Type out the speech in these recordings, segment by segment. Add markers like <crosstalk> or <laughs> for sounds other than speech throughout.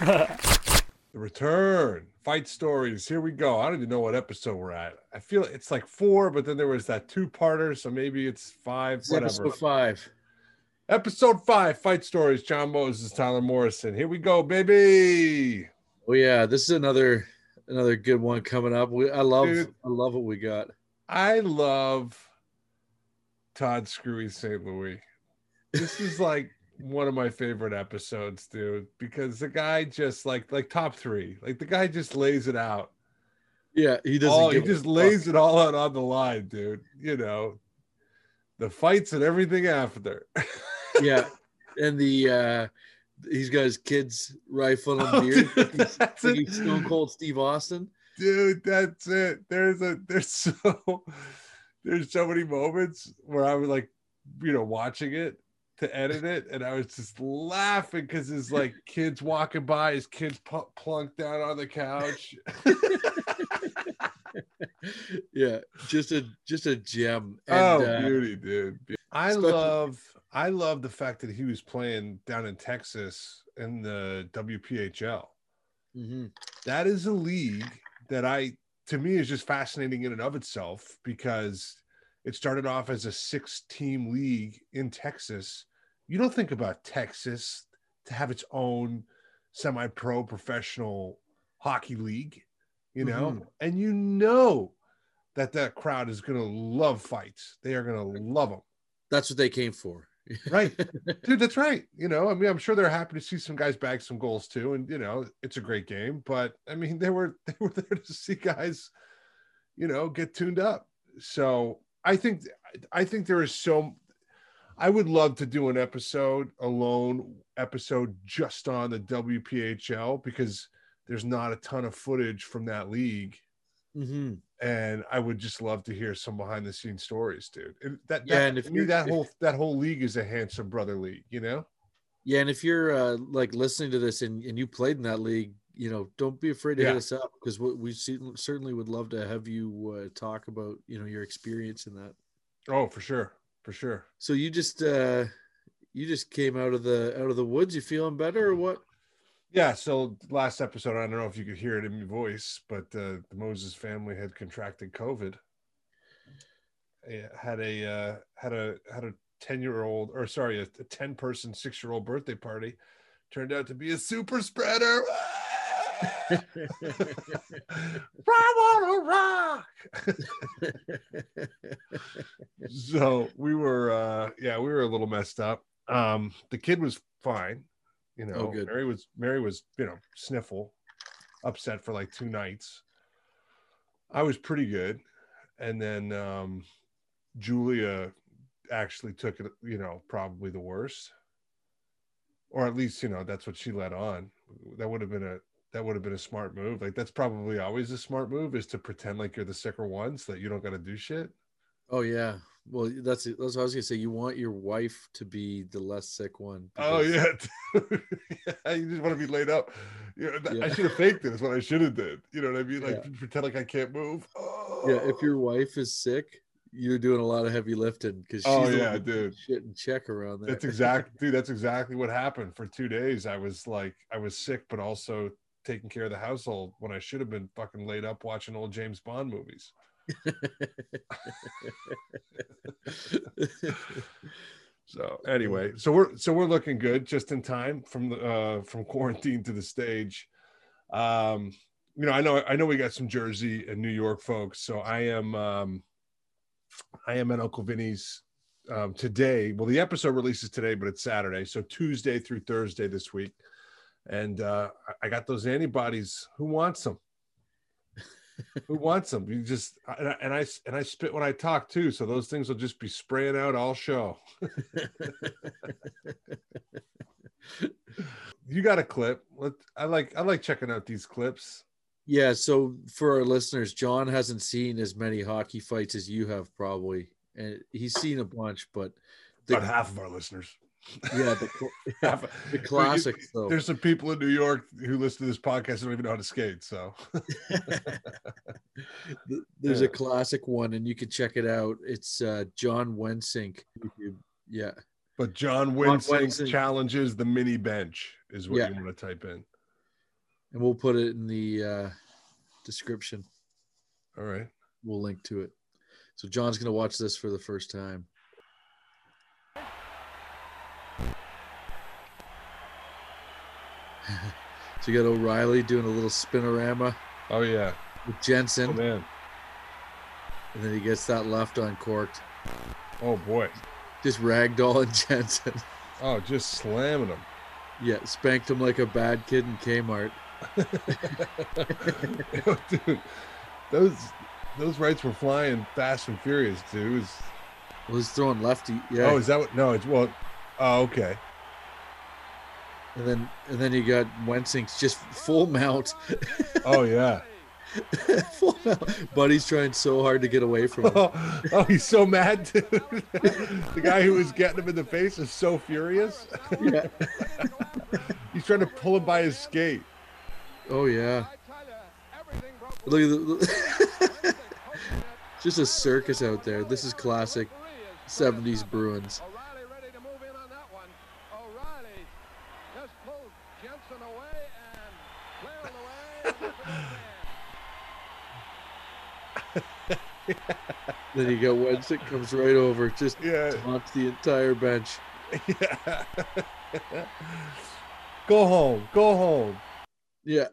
the <laughs> return, fight stories. Here we go. I don't even know what episode we're at. I feel it's like four, but then there was that two-parter, so maybe it's five. It's whatever. episode five. Episode five, fight stories. John Moses, Tyler Morrison. Here we go, baby. Oh yeah, this is another another good one coming up. We, I love Dude. I love what we got. I love Todd Screwy St. Louis. This is like one of my favorite episodes, dude, because the guy just like like top three, like the guy just lays it out. Yeah, he doesn't. All, he just fuck. lays it all out on the line, dude. You know, the fights and everything after. <laughs> Yeah, and the uh he's got his kids rifle and Oh, beard. dude, He's, that's like he's Stone Cold Steve Austin. dude that's it there's a there's <laughs> so there's so many moments where i was like you know watching it to edit it and i was just laughing because his like kids walking by his kids pl- plunked down on the couch <laughs> Yeah, just a just a gem. And, oh uh, beauty dude i especially- love i love the fact that he was playing down in texas in the wphl mhm. that is a league that I to me is just fascinating in and of itself because it started off as a six team league in Texas. You don't think about Texas to have its own semi pro professional hockey league, you know, Mhm. and you know that that crowd is going to love fights. They are going to love them. That's what they came for. <laughs> Right. Dude, that's right. You know, I mean, I'm sure they're happy to see some guys bag some goals too. And, you know, it's a great game. But I mean, they were <laughs> they were there to see guys, you know, get tuned up. So I think I think there is so I would love to do an episode alone episode just on the WPHL because there's not a ton of footage from that league. Mhm. And I would just love to hear some behind the scenes stories, dude. And that, Yeah, that, and if me, that if- whole that whole league is a handsome brother league, you know? Yeah, and if you're uh, like listening to this and, and you played in that league, you know, don't be afraid to Yeah. hit us up because we, we certainly would love to have you uh, talk about you know your experience in that. Oh, for sure, for sure. So you just uh, you just came out of the out of the woods. You feeling better or what? Yeah. So last episode, I don't know if you could hear it in my voice, but uh, the Moses family had contracted COVID. Had a uh, had a had a ten year old, or sorry, a, a ten person, six year old birthday party. Turned out to be a super spreader. I wanna rock. <laughs> so we were uh yeah we were a little messed up. Um the kid was fine you know Oh, good. mary was mary was you know sniffle upset for like two nights. I was pretty good. And then um julia actually took it you know probably the worst. Or at least you know that's what she let on. That would have been a that would have been a smart move like that's probably always a smart move is to pretend like you're the sicker one so that you don't got to do shit oh yeah. Well, that's that's what I was gonna say. You want your wife to be the less sick one. Oh yeah, <laughs> yeah, you just want to be laid up. You know, th- I should have faked it. Is what I should have did. You know what I mean? Like Yeah. pretend like I can't move. Oh. Yeah, if your wife is sick, you're doing a lot of heavy lifting because oh, she's Oh, yeah, dude. shit and check around there. that's exact, <laughs> dude. That's exactly what happened for two days. I was like, I was sick, but also taking care of the household when I should have been fucking laid up watching old James Bond movies. <laughs> So anyway, so we're so we're looking good just in time from the uh from quarantine to the stage. Um you know, I know I know we got some Jersey and New York folks, so I am um I am at Uncle Vinny's um today. Well, the episode releases today, but it's Saturday, so Tuesday through Thursday this week. And uh I- got those antibodies. Who wants them? <laughs> Who wants them? You just and I, and I and I spit when I talk too, so those things will just be spraying out all show. <laughs> You got a clip. Let I like I like checking out these clips. yeah, so for our listeners, John hasn't seen as many hockey fights as you have probably, and he's seen a bunch, but the, About half of our listeners. Yeah, the, <laughs> Half- the classics. There's some people in New York who listen to this podcast and don't even know how to skate. So <laughs> There's Yeah. a classic one, and you can check it out. It's uh, John Wensink. Yeah, but John Wensink. challenges the mini bench is what Yeah. you want to type in. and we'll put it in the uh, description. All right. We'll link to it. So John's gonna watch this for the first time. So you got O'Reilly doing a little spinorama Oh yeah. with Jensen, Oh man. and then he gets that left uncorked. Oh boy. Just ragdolling <laughs> Jensen. Oh, just slamming him. Yeah, spanked him like a bad kid in Kmart. <laughs> dude, those those rights were flying fast and furious, dude. It was, Well, he's throwing lefty. Yeah. Oh, is that what? No, it's well. Oh, okay. And then and then you got Wensink's just full mount. Oh yeah. <laughs> full mount. Buddy's trying so hard to get away from him. Oh, <laughs> oh, he's so mad, <laughs> dude. the guy who was getting him in the face is so furious. yeah. He's trying to pull him by his skate. Oh yeah. Look at the, just a circus out there. This is classic 70s Bruins. O'Reilly ready to move in on that one. O'Reilly just pulled Jensen away and clearing away. <laughs> Then you got Wensink comes right over, just Yeah. taunts the entire bench. yeah. <laughs> go home. Go home. Yeah.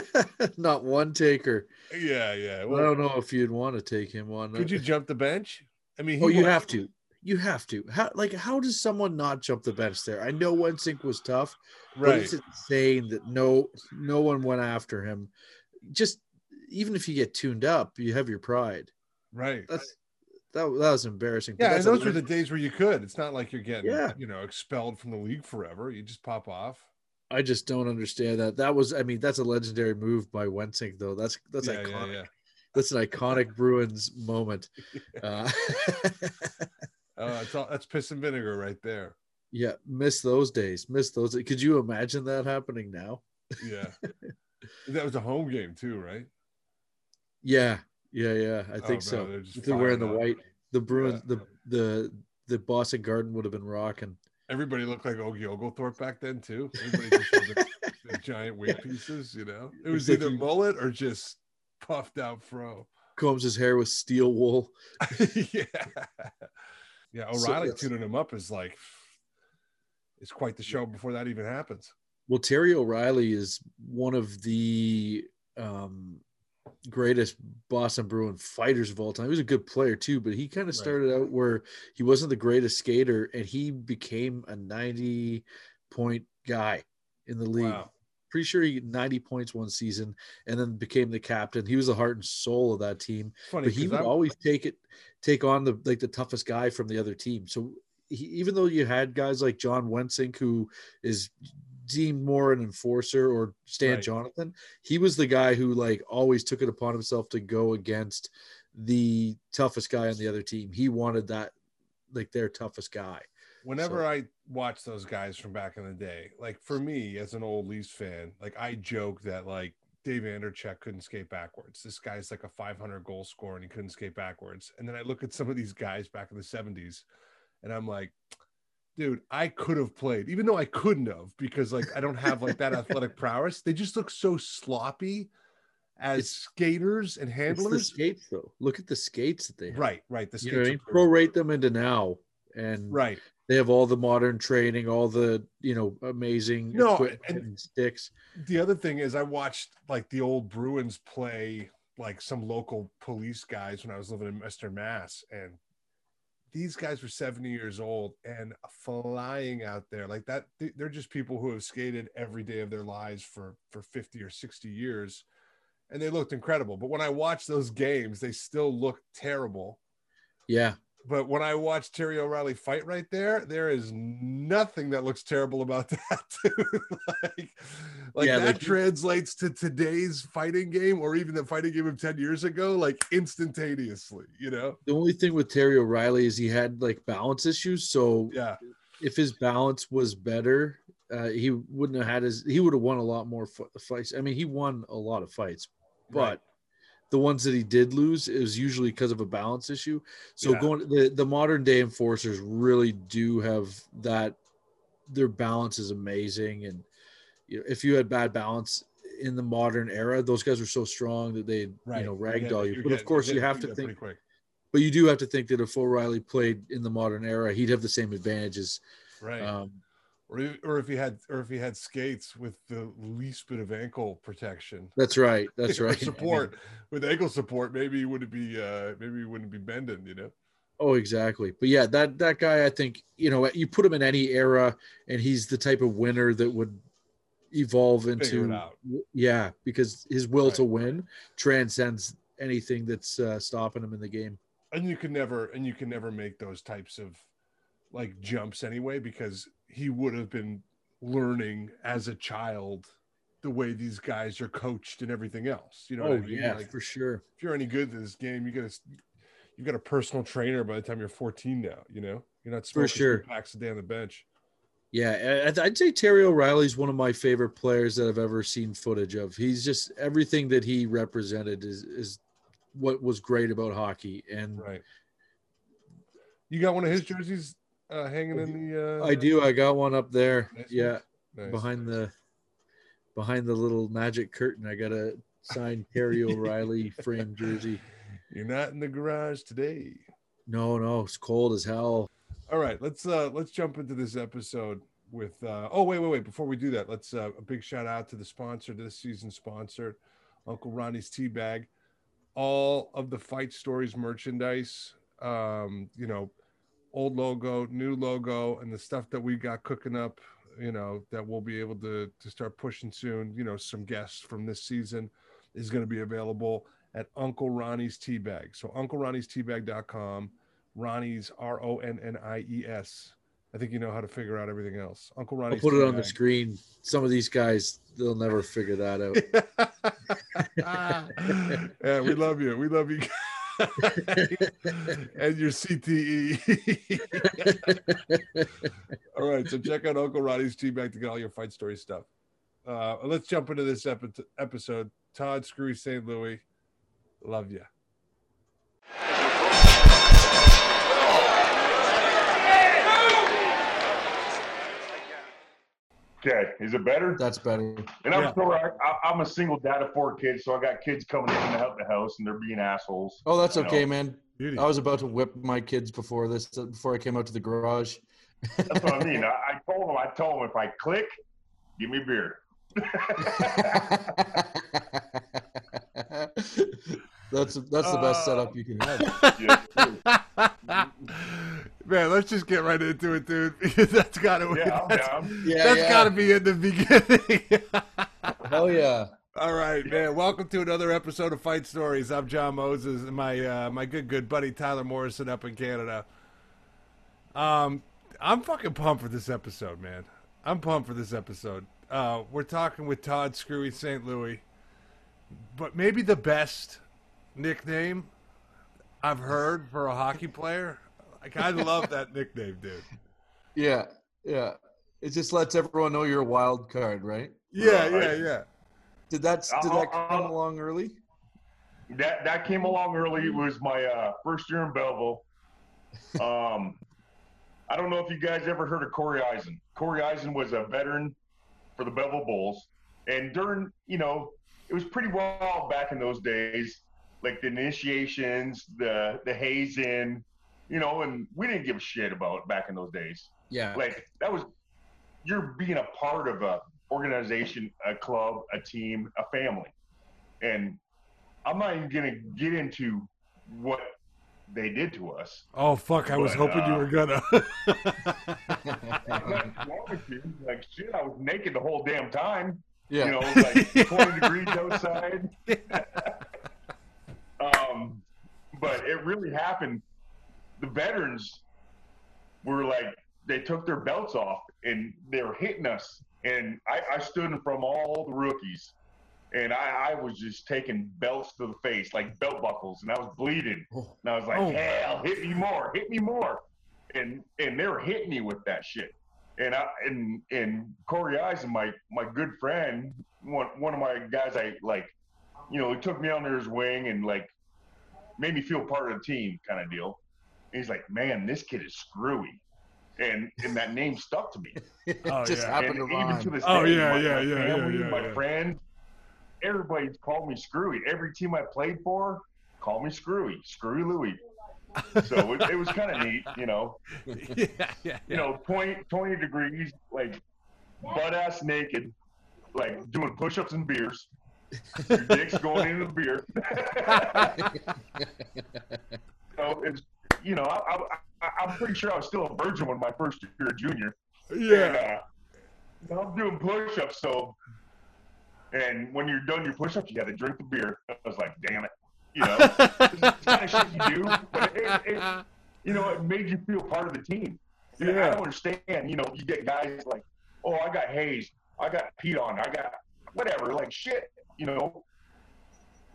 <laughs> Not one taker. Yeah, yeah. I don't know if you'd want to take him on. could you jump the bench? I mean, he Oh, you have to. You have to. How like how does someone not jump the bench there? I know Wensink was tough, but right. it's insane that no no one went after him. Just even if you get tuned up, you have your pride. Right. That's that, that was embarrassing. Yeah, and those were the days where you could. It's not like you're getting, Yeah. you know, expelled from the league forever. You just pop off. I just don't understand that. That was I mean that's a legendary move by Wensink though. That's that's yeah, iconic. yeah, yeah. That's an iconic <laughs> Bruins moment. <laughs> Uh, Uh, all, that's piss and vinegar right there. yeah, miss those days. Miss those. Could you imagine that happening now? Yeah. <laughs> that was a home game too, right? Yeah, yeah, yeah. I Oh, think bro, so. they're wearing the white, the Bruins, Yeah. the the the Boston Garden would have been rocking. Everybody looked like Ogie Oglethorpe back then too. Everybody just the, <laughs> the giant wig pieces, you know. It was It's either mullet or just puffed out fro. Combs his hair with steel wool. <laughs> yeah. Yeah, <laughs> So O'Reilly that's- tuning him up is like it's quite the show before that even happens. Well, Terry O'Reilly is one of the um, greatest Boston Bruin fighters of all time. He was a good player too, but he kind of Right. started out where he wasn't the greatest skater, and he became a ninety point guy in the league. Wow. Pretty sure he 90 points one season and then became the captain. He was the heart and soul of that team. Funny but he would I'm- always take it take on the like the toughest guy from the other team so he, even though you had guys like john wensink who is deemed more an enforcer or stan Right. jonathan he was the guy who like always took it upon himself to go against the toughest guy on the other team he wanted that like their toughest guy whenever So- I watch those guys from back in the day, like for me as an old Leafs fan, like I joke that like Dave Andreychuk couldn't skate backwards. This guy's like a 500 goal scorer and he couldn't skate backwards. And then I look at some of these guys back in the 70s and I'm like, dude, I could have played, even though I couldn't have because like I don't have like that <laughs> athletic prowess. They just look so sloppy as It's- skaters and it's the handlers. skates though look at the skates that they have Right, right. The you know skates are pretty- prorate them into now and right. they have all the modern training, all the you know amazing No, equipment and- and sticks. the other thing is I watched like the old Bruins play like some local police guys when I was living in Western Mass and these guys were 70 years old and flying out there like that they- they're just people who have skated every day of their lives for for 50 or 60 years and they looked incredible. But when I watched those games they still looked terrible. Yeah, but when I watch Terry O'Reilly fight right there, there is nothing that looks terrible about <laughs> that. Like, like Yeah, that like- translates to today's fighting game or even the fighting game of 10 years ago, like instantaneously, you know? the only thing with Terry O'Reilly is he had like balance issues. So Yeah. if his balance was better, uh, he wouldn't have had his. He would have won a lot more fi- fights. I mean, he won a lot of fights, but Right. The ones that he did lose it was usually because of a balance issue. So Yeah. going the the modern day enforcers really do have that. Their balance is amazing, and you know, if you had bad balance, in the modern era. Those guys were so strong that they, you know, ragdoll you. But of course, you have to think. But you do have to think that if O'Reilly played in the modern era, he'd have the same advantages. Right. Um, or, if- or if he had or if he had skates with the least bit of ankle protection. that's right. That's <laughs> right. Support with ankle support, maybe he wouldn't be uh maybe he wouldn't be bending, you know. Oh, exactly. But yeah, that that guy, I think you know, you put him in any era, and he's the type of winner that would evolve into yeah, because his will Right. to win transcends anything that's uh, stopping him in the game. And you can never and you can never make those types of like jumps anyway because he would have been learning as a child the way these guys are coached and everything else. You know oh I mean? yeah, Like for sure. if you're any good at this game, you got to you've got a personal trainer by the time you're 14 now. You know, you're not For smoking two sure. packs a day on the bench. Yeah, I'd say Terry O'Reilly's one of my favorite players that I've ever seen footage of. He's just everything that he represented is is what was great about hockey, and Right. You got one of his jerseys uh, hanging in the. Uh, I do. I got one up there. Nice Yeah, Nice, behind the behind the little magic curtain. I got a signed Terry <laughs> O'Reilly framed jersey. You're not in the garage today. No, no, it's cold as hell. All right, let's uh let's jump into this episode with uh oh wait wait wait before we do that let's uh, a big shout out to the sponsor this season sponsor, Uncle Ronnie's Tea Bag all of the fight stories merchandise um you know old logo new logo and the stuff that we got cooking up you know that we'll be able to to start pushing soon you know some guests from this season is going to be available at Uncle Ronnie's Teabag. So Uncle Ronnie's Teabag.com Ronnie's R O N N I E S. I think you know how to figure out everything else. Uncle I'll Ronnie's. put it on the screen. Some of these guys, they'll never figure that out. <laughs> <laughs> yeah, we love you. We love you. <laughs> and your CTE. <laughs> all right, so check out Uncle Ronnie's Tea Bag to get all your fight story stuff. Uh, let's jump into this epi- episode. Todd Screwy St. Louis, love you. Okay, is it better? That's better. And I'm Yeah. sorry, I, I'm a single dad of four kids, so I got kids coming in and out the house, and they're being assholes. Oh, that's You know. okay, man. Beauty. I was about to whip my kids before this, before I came out to the garage. That's what I mean. <laughs> I, I told them, I told them if I click, give me beer. <laughs> that's that's the best setup you can have. <laughs> Yeah, Man, let's just get right into it, dude. Because <laughs> that's got to yeah, I'm that's. Yeah, that's yeah. got to be in the beginning. <laughs> Hell yeah. All right, man. Welcome to another episode of Fight Stories. I'm John Moses and my uh, my good good buddy Tyler Morrison up in Canada. Um, I'm fucking pumped for this episode, man. I'm pumped for this episode. Uh, we're talking with Todd Screwy St. Louis, but maybe the best nickname I've heard for a hockey player. Like I love that nickname, dude. Yeah, yeah. It just lets everyone know you're a wild card, right? Yeah, yeah, Right. yeah. Did that did that I'll- come I'll- along early? That that came along early. It was my uh, first year in Belleville. <laughs> Um, I don't know if you guys ever heard of Corey Eisen. Corey Eisen was a veteran for the Belleville Bulls, and during you know it was pretty wild back in those days, like the initiations, the the hazing, you know, and we didn't give a shit about it back in those days. Yeah. Like that was you're being a part of a organization, a club, a team, a family, and I'm not even gonna get into what they did to us. Oh fuck! I was But, hoping you uh, were gonna. <laughs> <laughs> I'm not wrong with you. Like shit, I was naked the whole damn time. yeah. You know, like <laughs> 20 degrees outside. um, but it really happened. The veterans were like, they took their belts off and they were hitting us. And I, I stood in from all the rookies. And I, I was just taking belts to the face, like belt buckles, and I was bleeding. Oh. And I was like, Oh. hell, hit me more, hit me more. And and they were hitting me with that shit. And I and and Corey Eisen, my my good friend, one one of my guys I like, you know, he took me under his wing and like made me feel part of the team kind of deal. And he's like, Man, this kid is screwy. And and that name stuck to me. <laughs> it Oh, just yeah. happened and to even rhyme. to this Oh, day, yeah, my, yeah, my yeah, yeah, family, yeah, my yeah. friends, everybody's called me Screwy. Every team I played for called me Screwy, Screwy Louie. So it, it was kind of neat, you know. <laughs> yeah, yeah, You know, 20, 20 degrees, like butt ass naked, like doing push-ups and beers. Your dick's going into the beer. <laughs> so it's, you know, I, I'm pretty sure I was still a virgin when my first year junior. yeah. And, uh, I'm doing push-ups, so. And when you're done your push-ups, you got to drink the beer. I was like, damn it, you know, kind of shit you do, but it, it, you know, it made you feel part of the team. You know, I don't understand. You know, you get guys like, oh, I got hazed, I got peed on, I got whatever, like shit. You know,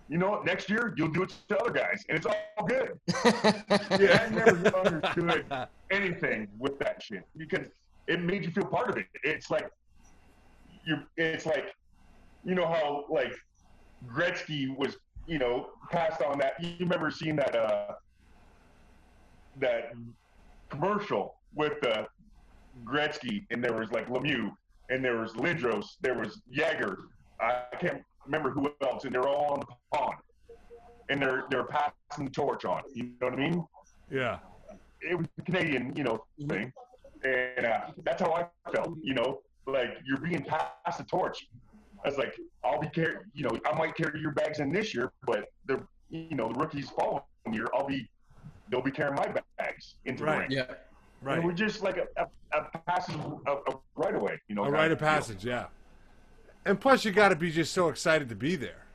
you know, what? next year you'll do it to other guys, and it's all good. <laughs> Yeah, I never understood anything with that shit because it made you feel part of it. It's like you. It's like you know how like Gretzky was, you know, passed on that. You remember seeing that uh that commercial with uh, Gretzky, and there was like Lemieux, and there was Lindros, there was Jagr. I can't remember who else, and they're all on the pond, and they're they're passing the torch on. You know what I mean? Yeah. it was a Canadian, you know, thing, and uh, that's how I felt. You know, like you're being passed the torch. I was like, I'll be carry, you know, I might carry your bags in this year, but the, you know, the rookies following year, I'll be, they'll be carrying my bags into Right. the ring. Yeah. Right. And we're just like a, a, a passage of, of right away, you know. a kind rite of deal. passage, yeah. And plus, you got to be just so excited to be there,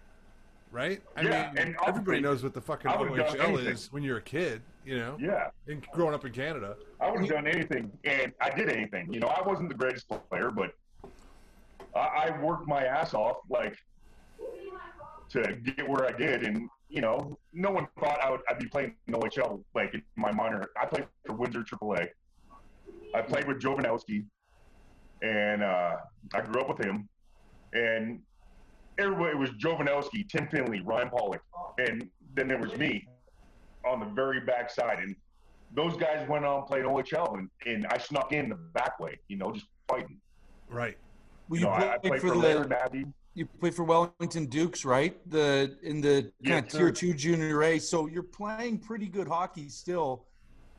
right? I Yeah, mean, everybody knows what the fucking OHL is when you're a kid, you know, Yeah, and growing up in Canada. I would have done anything, and I did anything. You know, I wasn't the greatest player, but I, I worked my ass off, like to get where I did, and you know, no one thought I would I'd be playing in OHL like in my minor. I played for Windsor AAA. I played with Jovanovski, and uh, I grew up with him, and everybody it was Jovanovski, Tim Finley, Ryan Pollock, and then there was me on the very back side, and those guys went on playing OHL, and, and I snuck in the back way, you know, just fighting. Right. Well, You you know, I, I played played for for the Larry you played for Wellington Dukes, right? The in the kind Yes, of tier sir. two junior A. So you're playing pretty good hockey still,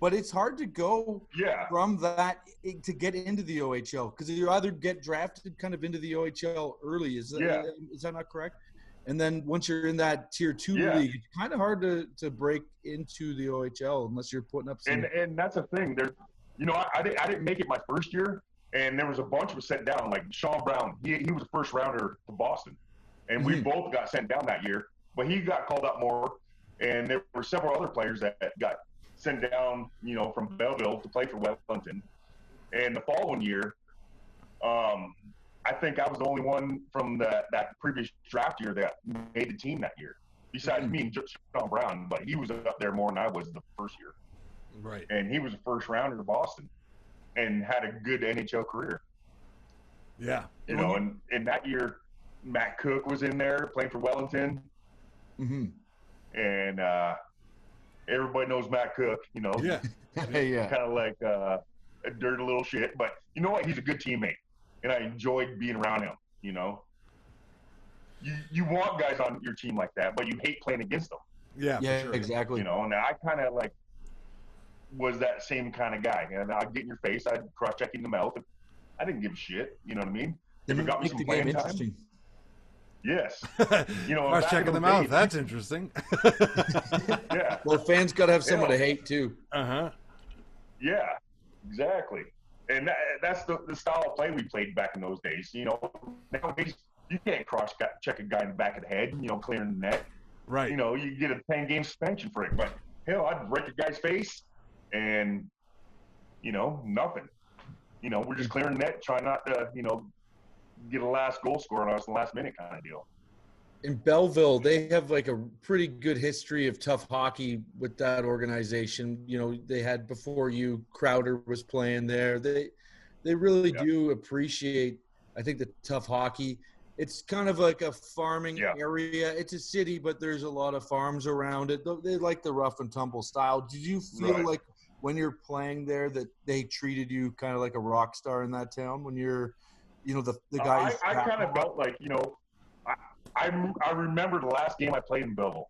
but it's hard to go Yeah, from that to get into the OHL because you either get drafted kind of into the OHL early. Is that Yeah. is that not correct? And then once you're in that tier two Yeah. league, it's kind of hard to, to break into the OHL unless you're putting up some. and and that's the thing. There, you know, I, I didn't I didn't make it my first year, and there was a bunch was sent down. Like Sean Brown, he he was a first rounder to Boston, and we Mhm. both got sent down that year. But he got called up more, and there were several other players that got sent down, you know, from Belleville to play for Wellington. And the following year, um, I think I was the only one from that that previous draft year that made the team that year. Besides me and Sean Brown, but he was up there more than I was the first year Right. and he was a first rounder to Boston and had a good NHL career. Yeah. You know, and in that year, Matt Cooke was in there playing for Wellington, Mm-hmm. and uh, everybody knows Matt Cooke. You know, Yeah. <laughs> yeah. kind of like uh, a dirty little shit, but you know what? He's a good teammate, and I enjoyed being around him. You know, you you want guys on your team like that, but you hate playing against them. Yeah. Yeah, sure. exactly. You know, and I kind of like was that same kind of guy, and I'd get in your face, I'd cross check you in the mouth. I didn't give a shit. You know what I mean? If it got me some playing time, interesting. Yes. <laughs> You know, I was checking them out. days- That's interesting. <laughs> <laughs> Yeah, Well, fans got to have someone Yeah. to hate too. uh huh. yeah, exactly. And that, that's the, the style of play we played back in those days. You know, nowadays you can't cross check a guy in the back of the head. You know, clearing the net. Right. You know, you get a ten game suspension for it. But hell, I'd break a guy's face, and you know, nothing. You know, we're just clearing the net, trying not to, you know, get a last goal scored on us the last minute kind of deal. in Belleville, they have like a pretty good history of tough hockey with that organization. You know, they had before you Crowder was playing there. They they really Yeah. do appreciate I think the tough hockey. It's kind of like a farming Yeah. area. It's a city, but there's a lot of farms around it. They like the rough and tumble style. Did you feel Right. like when you're playing there that they treated you kind of like a rock star in that town when you're you know the the guys I, I kind of felt like, you know, I, I I remember the last game I played in Belleville.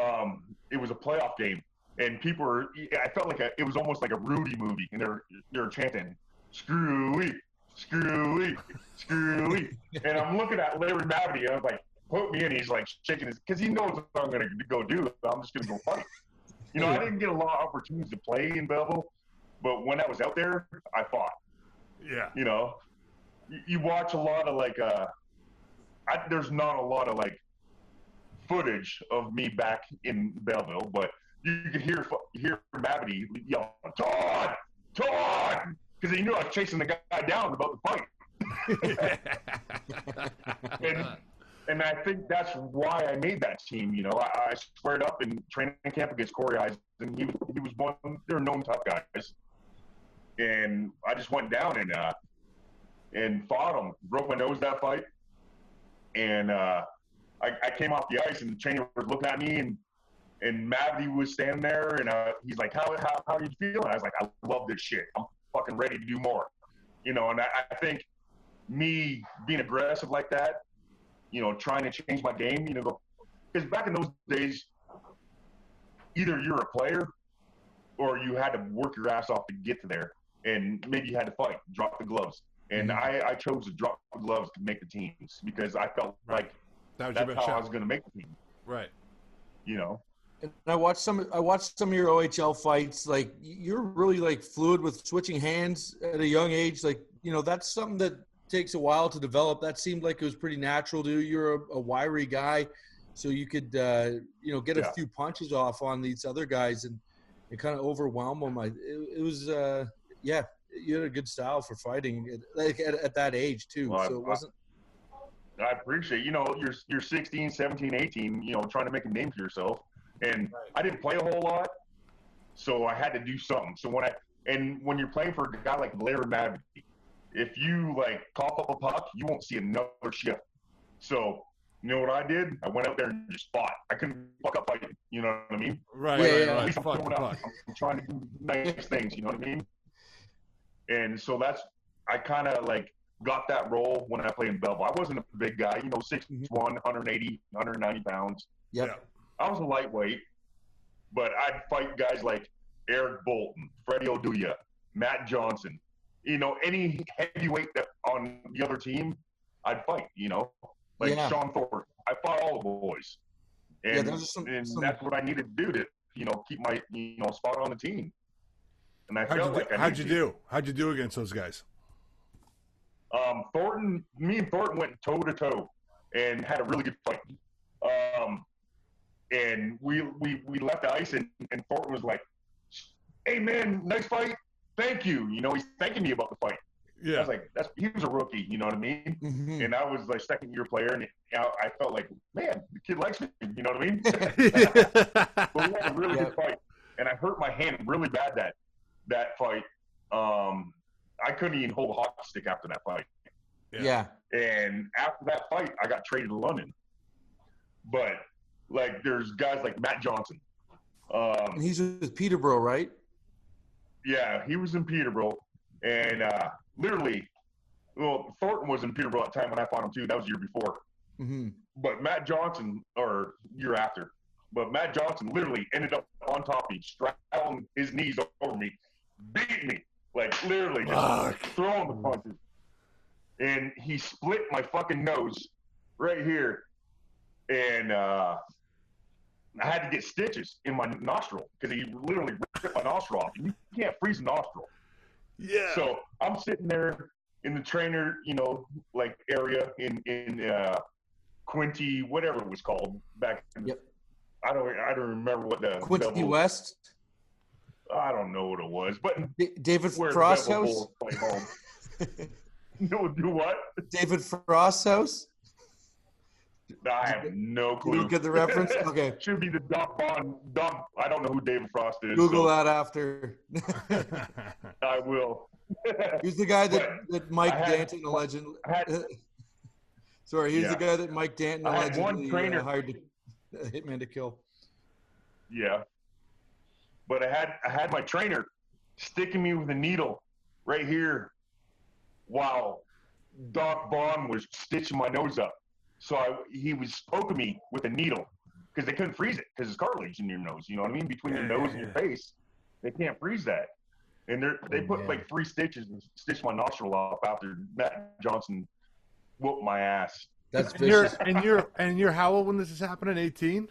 Um, it was a playoff game, and people were. I felt like a, it was almost like a Rudy movie, and they're they're chanting "Screwy, Screwy, Screwy," and I'm looking at Larry Mavety, and I was like, "Put me in." He's like shaking his because he knows what I'm going to go do. I'm just going to go fight. You know, I didn't get a lot of opportunities to play in Belleville, but when I was out there, I fought Yeah. you know you, you watch a lot of like uh I, there's not a lot of like footage of me back in Belleville, but you could hear hear Mavety yell, Todd, Todd, because he knew I was chasing the guy down about the fight. <laughs> and and I think that's why I made that team. You know, I, I squared up in training camp against Corey Eisen. He was he was one. They're known tough guys, and I just went down and uh and fought him. Broke my nose that fight, and uh, I, I came off the ice and the trainer was looking at me and and Mavety was standing there and uh, he's like, how, how how are you feeling? I was like, I love this shit. I'm fucking ready to do more, you know. And I, I think me being aggressive like that, you know, trying to change my game, you know, because back in those days, either you're a player or you had to work your ass off to get to there, and maybe you had to fight, drop the gloves. And I, I chose to drop the gloves to make the teams because I felt Right. like That was that's your how best I was going to make the team. Right. You know, And I watched some. I watched some of your OHL fights. Like you're really like fluid with switching hands at a young age. Like you know that's something that takes a while to develop. That seemed like it was pretty natural to you. You're a, a wiry guy, so you could uh, you know get a Yeah. few punches off on these other guys and and kind of overwhelm them. I, it, it was uh, yeah. You had a good style for fighting, at- like at, at that age too. Well, I- so it wasn't. I appreciate, you know, you're, you're 16, 17, 18, you know, trying to make a name for yourself. And I didn't play a whole lot, so I had to do something. So when I, and when you're playing for a guy like Larry Mavety, if you like cough up a puck, you won't see another shift. So, you know what I did? I went out there and just fought. I couldn't fuck up fighting. You know what I mean? Right. Yeah, right, yeah, right. I'm Fuck, fuck. I'm trying to do nice things. You know what I mean? And so that's I kind of like got that role when I played in Belleville. I wasn't a big guy, you know, 6'1", mm-hmm. 180, 190 pounds. Yep. Yeah. I was a lightweight, but I'd fight guys like Eric Bolton, Freddie Oduya, Matt Johnson. You know, any heavyweight that on the other team, I'd fight. You know, like Yeah. Sean Thorpe. I fought all the boys, and, Yeah, some- and some- that's what I needed to do to you know keep my you know spot on the team. And I How'd felt you, do, like I how'd you to. do? How'd you do against those guys? Um, Thornton, me and Thornton went toe to toe and had a really good fight. Um, and we we we left the ice and, and Thornton was like, "Hey man, nice fight, thank you." You know, he's thanking me about the fight. Yeah. I was like, "That's he was a rookie," you know what I mean? Mhm. And I was like second year player, and I, I felt like, man, the kid likes me. You know what I mean? <laughs> <laughs> But we had a really Yeah. good fight, and I hurt my hand really bad that that fight. Um, I couldn't even hold a hockey stick after that fight. yeah. And after that fight, I got traded to London. But like, there's guys like Matt Johnson. And Um, he's with Peterborough, right? yeah, he was in Peterborough, and uh, literally, well, Thornton was in Peterborough at the time when I fought him too. That was the year before. hmm But Matt Johnson, or year after, but Matt Johnson literally ended up on top of me, straddling his knees over me, beating me, like literally just Fuck. throwing the punches. And he split my fucking nose right here. And uh, I had to get stitches in my nostril because he literally ripped my nostril off. You can't freeze a nostril. Yeah. So I'm sitting there in the trainer, you know, like area in in uh, Quinty, whatever it was called back. Yep. I don't I don't remember what the Quincy Bevel- West, I don't know what it was, but D- David where the Frost house. Bulls play home. <laughs> no, do what? David Frost house. I have no clue. don't get the reference? <laughs> Okay. Should be the Doc Bond. Doc. I don't know who David Frost is. Google so that after. <laughs> I will. He's the guy that, that Mike had- Danton allegedly. I had Sorry, he's Yeah. the guy that Mike Danton I had one allegedly trainer- uh, hired to uh, hitman to kill. Yeah. But I had I had my trainer sticking me with a needle right here while Doc Bond was stitching my nose up. So I, he was poking me with a needle because they couldn't freeze it because it's cartilage in your nose. You know what I mean? Between your nose and your face, they can't freeze that. And they they put man. like three stitches and stitched my nostril up after Matt Johnson whooped my ass. That's And you're vicious. and you're and you're how old when this is happening? 18?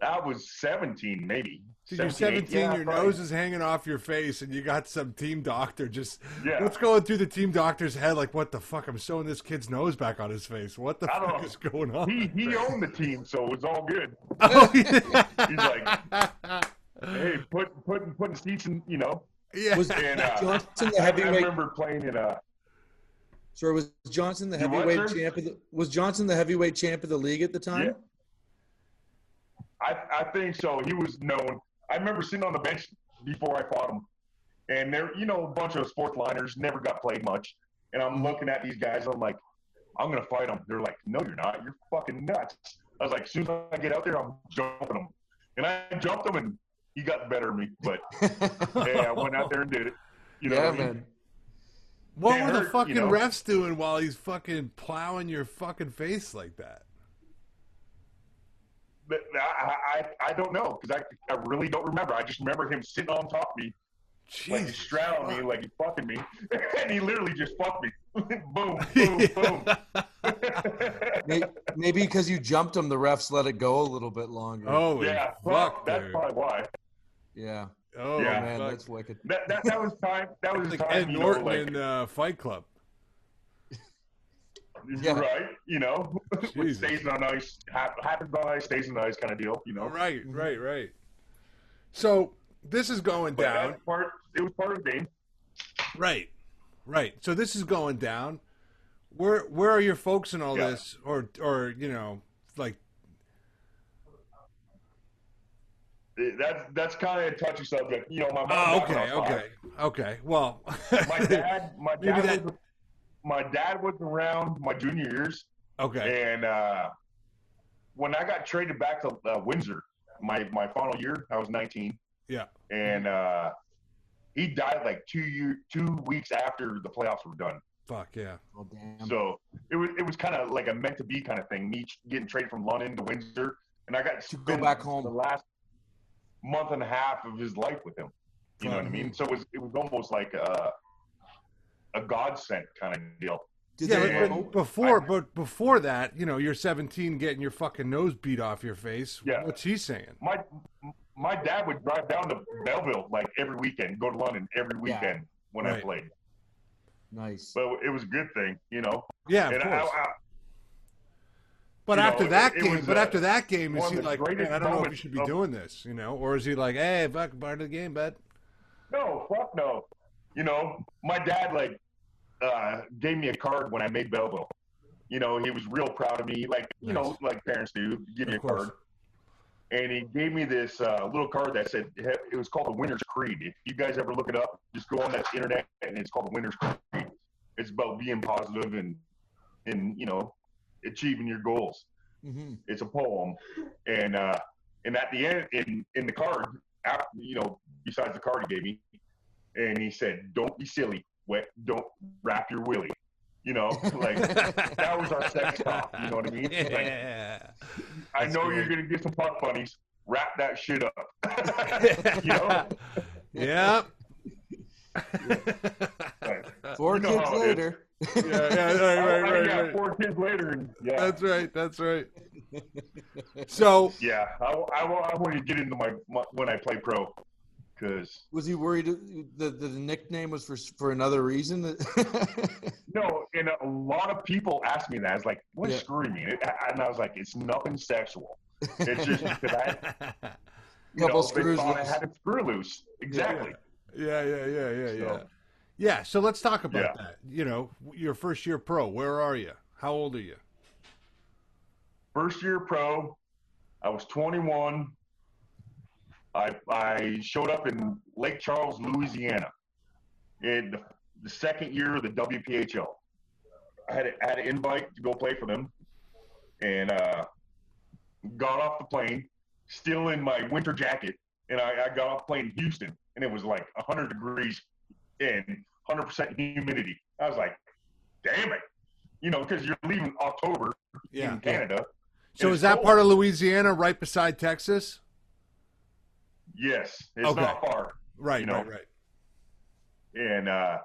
I was 17, maybe. Dude, you're 17, 17, yeah, your probably. nose is hanging off your face, and you got some team doctor just Yeah. what's going through the team doctor's head? Like, what the fuck? I'm sewing this kid's nose back on his face. What the I fuck know. is going on? He he owned the team, so it was all good. <laughs> oh, yeah. He's like, hey, put put, putting seats in, you know. yeah. Was And uh, Johnson the I, I heavyweight? remember playing in a Sorry, was Johnson the heavyweight sir? champ of the? Was Johnson the heavyweight champ of the league at the time? Yeah. I, I think so. He was known. I remember sitting on the bench before I fought him, and there, you know, a bunch of sports liners never got played much. And I'm looking at these guys. I'm like, I'm gonna fight them. They're like, No, you're not. You're fucking nuts. I was like, as soon as I get out there, I'm jumping them. And I jumped him, and he got better than me. But <laughs> yeah, I went out there and did it. You know, yeah, what I mean? man. what were the hurt, fucking you know? refs doing while he's fucking plowing your fucking face like that? But I, I, I don't know because I, I really don't remember. I just remember him sitting on top of me like he Jesus. me, like he fucking me, <laughs> and he literally just fucked me. <laughs> <laughs> boom, boom, boom. Maybe because you jumped him, the refs let it go a little bit longer. Oh yeah, fuck, well, that's dude. probably why. yeah. Oh, Yeah. Man, fuck. that's wicked. That, that, that was time. That was like time. Ed you Norton know, like, in uh, Fight Club. Yeah. right? You know, <laughs> what stays on ice, happens on ice, stays on ice, kind of deal. You know, Right, mm-hmm. right, right. So this is going But down. part. It was part of the game. Right, right. So this is going down. Where where are your folks in all Yeah. this, or or you know, like That's that's kind of a touchy subject. You know, my mom. oh, died when I okay, okay, okay. Well, My dad, <laughs> my Maybe dad, that- was, my dad was around my junior years. okay, And uh, when I got traded back to uh, Windsor, my my final year, I was 19. Yeah. And uh, he died like two year, two weeks after the playoffs were done. fuck yeah. Oh, damn. So it was it was kind of like a meant to be kind of thing. Me getting traded from London to Windsor, and I got to To go back home. the last month and a half of his life with him. You know what I mean? So it was it was almost like a a godsend kind of deal. Did Yeah, but, promote- but before, but before that, you know, you're 17, getting your fucking nose beat off your face. Yeah. What's he saying? my my dad would drive down to Belleville like every weekend, go to London every Yeah. weekend when I played. Nice. But it was a good thing, you know. Yeah, of and I, course. I, But you know, after that it game, was, but uh, after that game, is he like, man, I don't know if you should be of- doing this, you know, or is he like, hey, fuck, part of the game, bud? no, fuck no. You know, my dad like uh, gave me a card when I made Belleville. You know, he was real proud of me, like you know, like parents do, give me Of a course. card. And he gave me this uh, little card that said it was called the Winner's Creed. If you guys ever look it up, just go on that internet and it's called the Winner's Creed. It's about being positive and and you know achieving your goals. hmm It's a poem, and uh, and at the end in in the card, after, you know, besides the card he gave me, and he said, "Don't be silly, wet, don't wrap your willy." You know, <laughs> like that was our sex talk. You know what I mean? Like, yeah. I know great. you're gonna get some puck bunnies. Wrap that shit up. <laughs> you know, yeah. Like, Four You know kids how it is. later. yeah, yeah, right, I, right, right, got right. four kids later, and yeah, That's right. That's right. <laughs> So, yeah. I, I, I want to get into my, my when I play pro, because Was he worried that the nickname was for for another reason? <laughs> No, and a lot of people ask me that. It's like, what's Yeah. screwing me? And I was like, it's nothing sexual. It's just <laughs> because I, you Couple know, screws they I loose. had a screw loose. Exactly. yeah, yeah, yeah, yeah, yeah. So- Yeah. So let's talk about Yeah. that. You know, your first year pro. Where are you? How old are you? First year pro, I was 21. I I showed up in Lake Charles, Louisiana, in the, the second year of the WPHL. I had a, had an invite to go play for them, and uh, got off the plane, still in my winter jacket, and I, I got off the plane in Houston, and it was like 100 degrees and 100% humidity. I was like, damn it. you know, because you're leaving October Yeah. in Canada. So is that cold. part of Louisiana, right beside Texas? Yes, it's Okay. not far. Right, You know. right, right. and uh,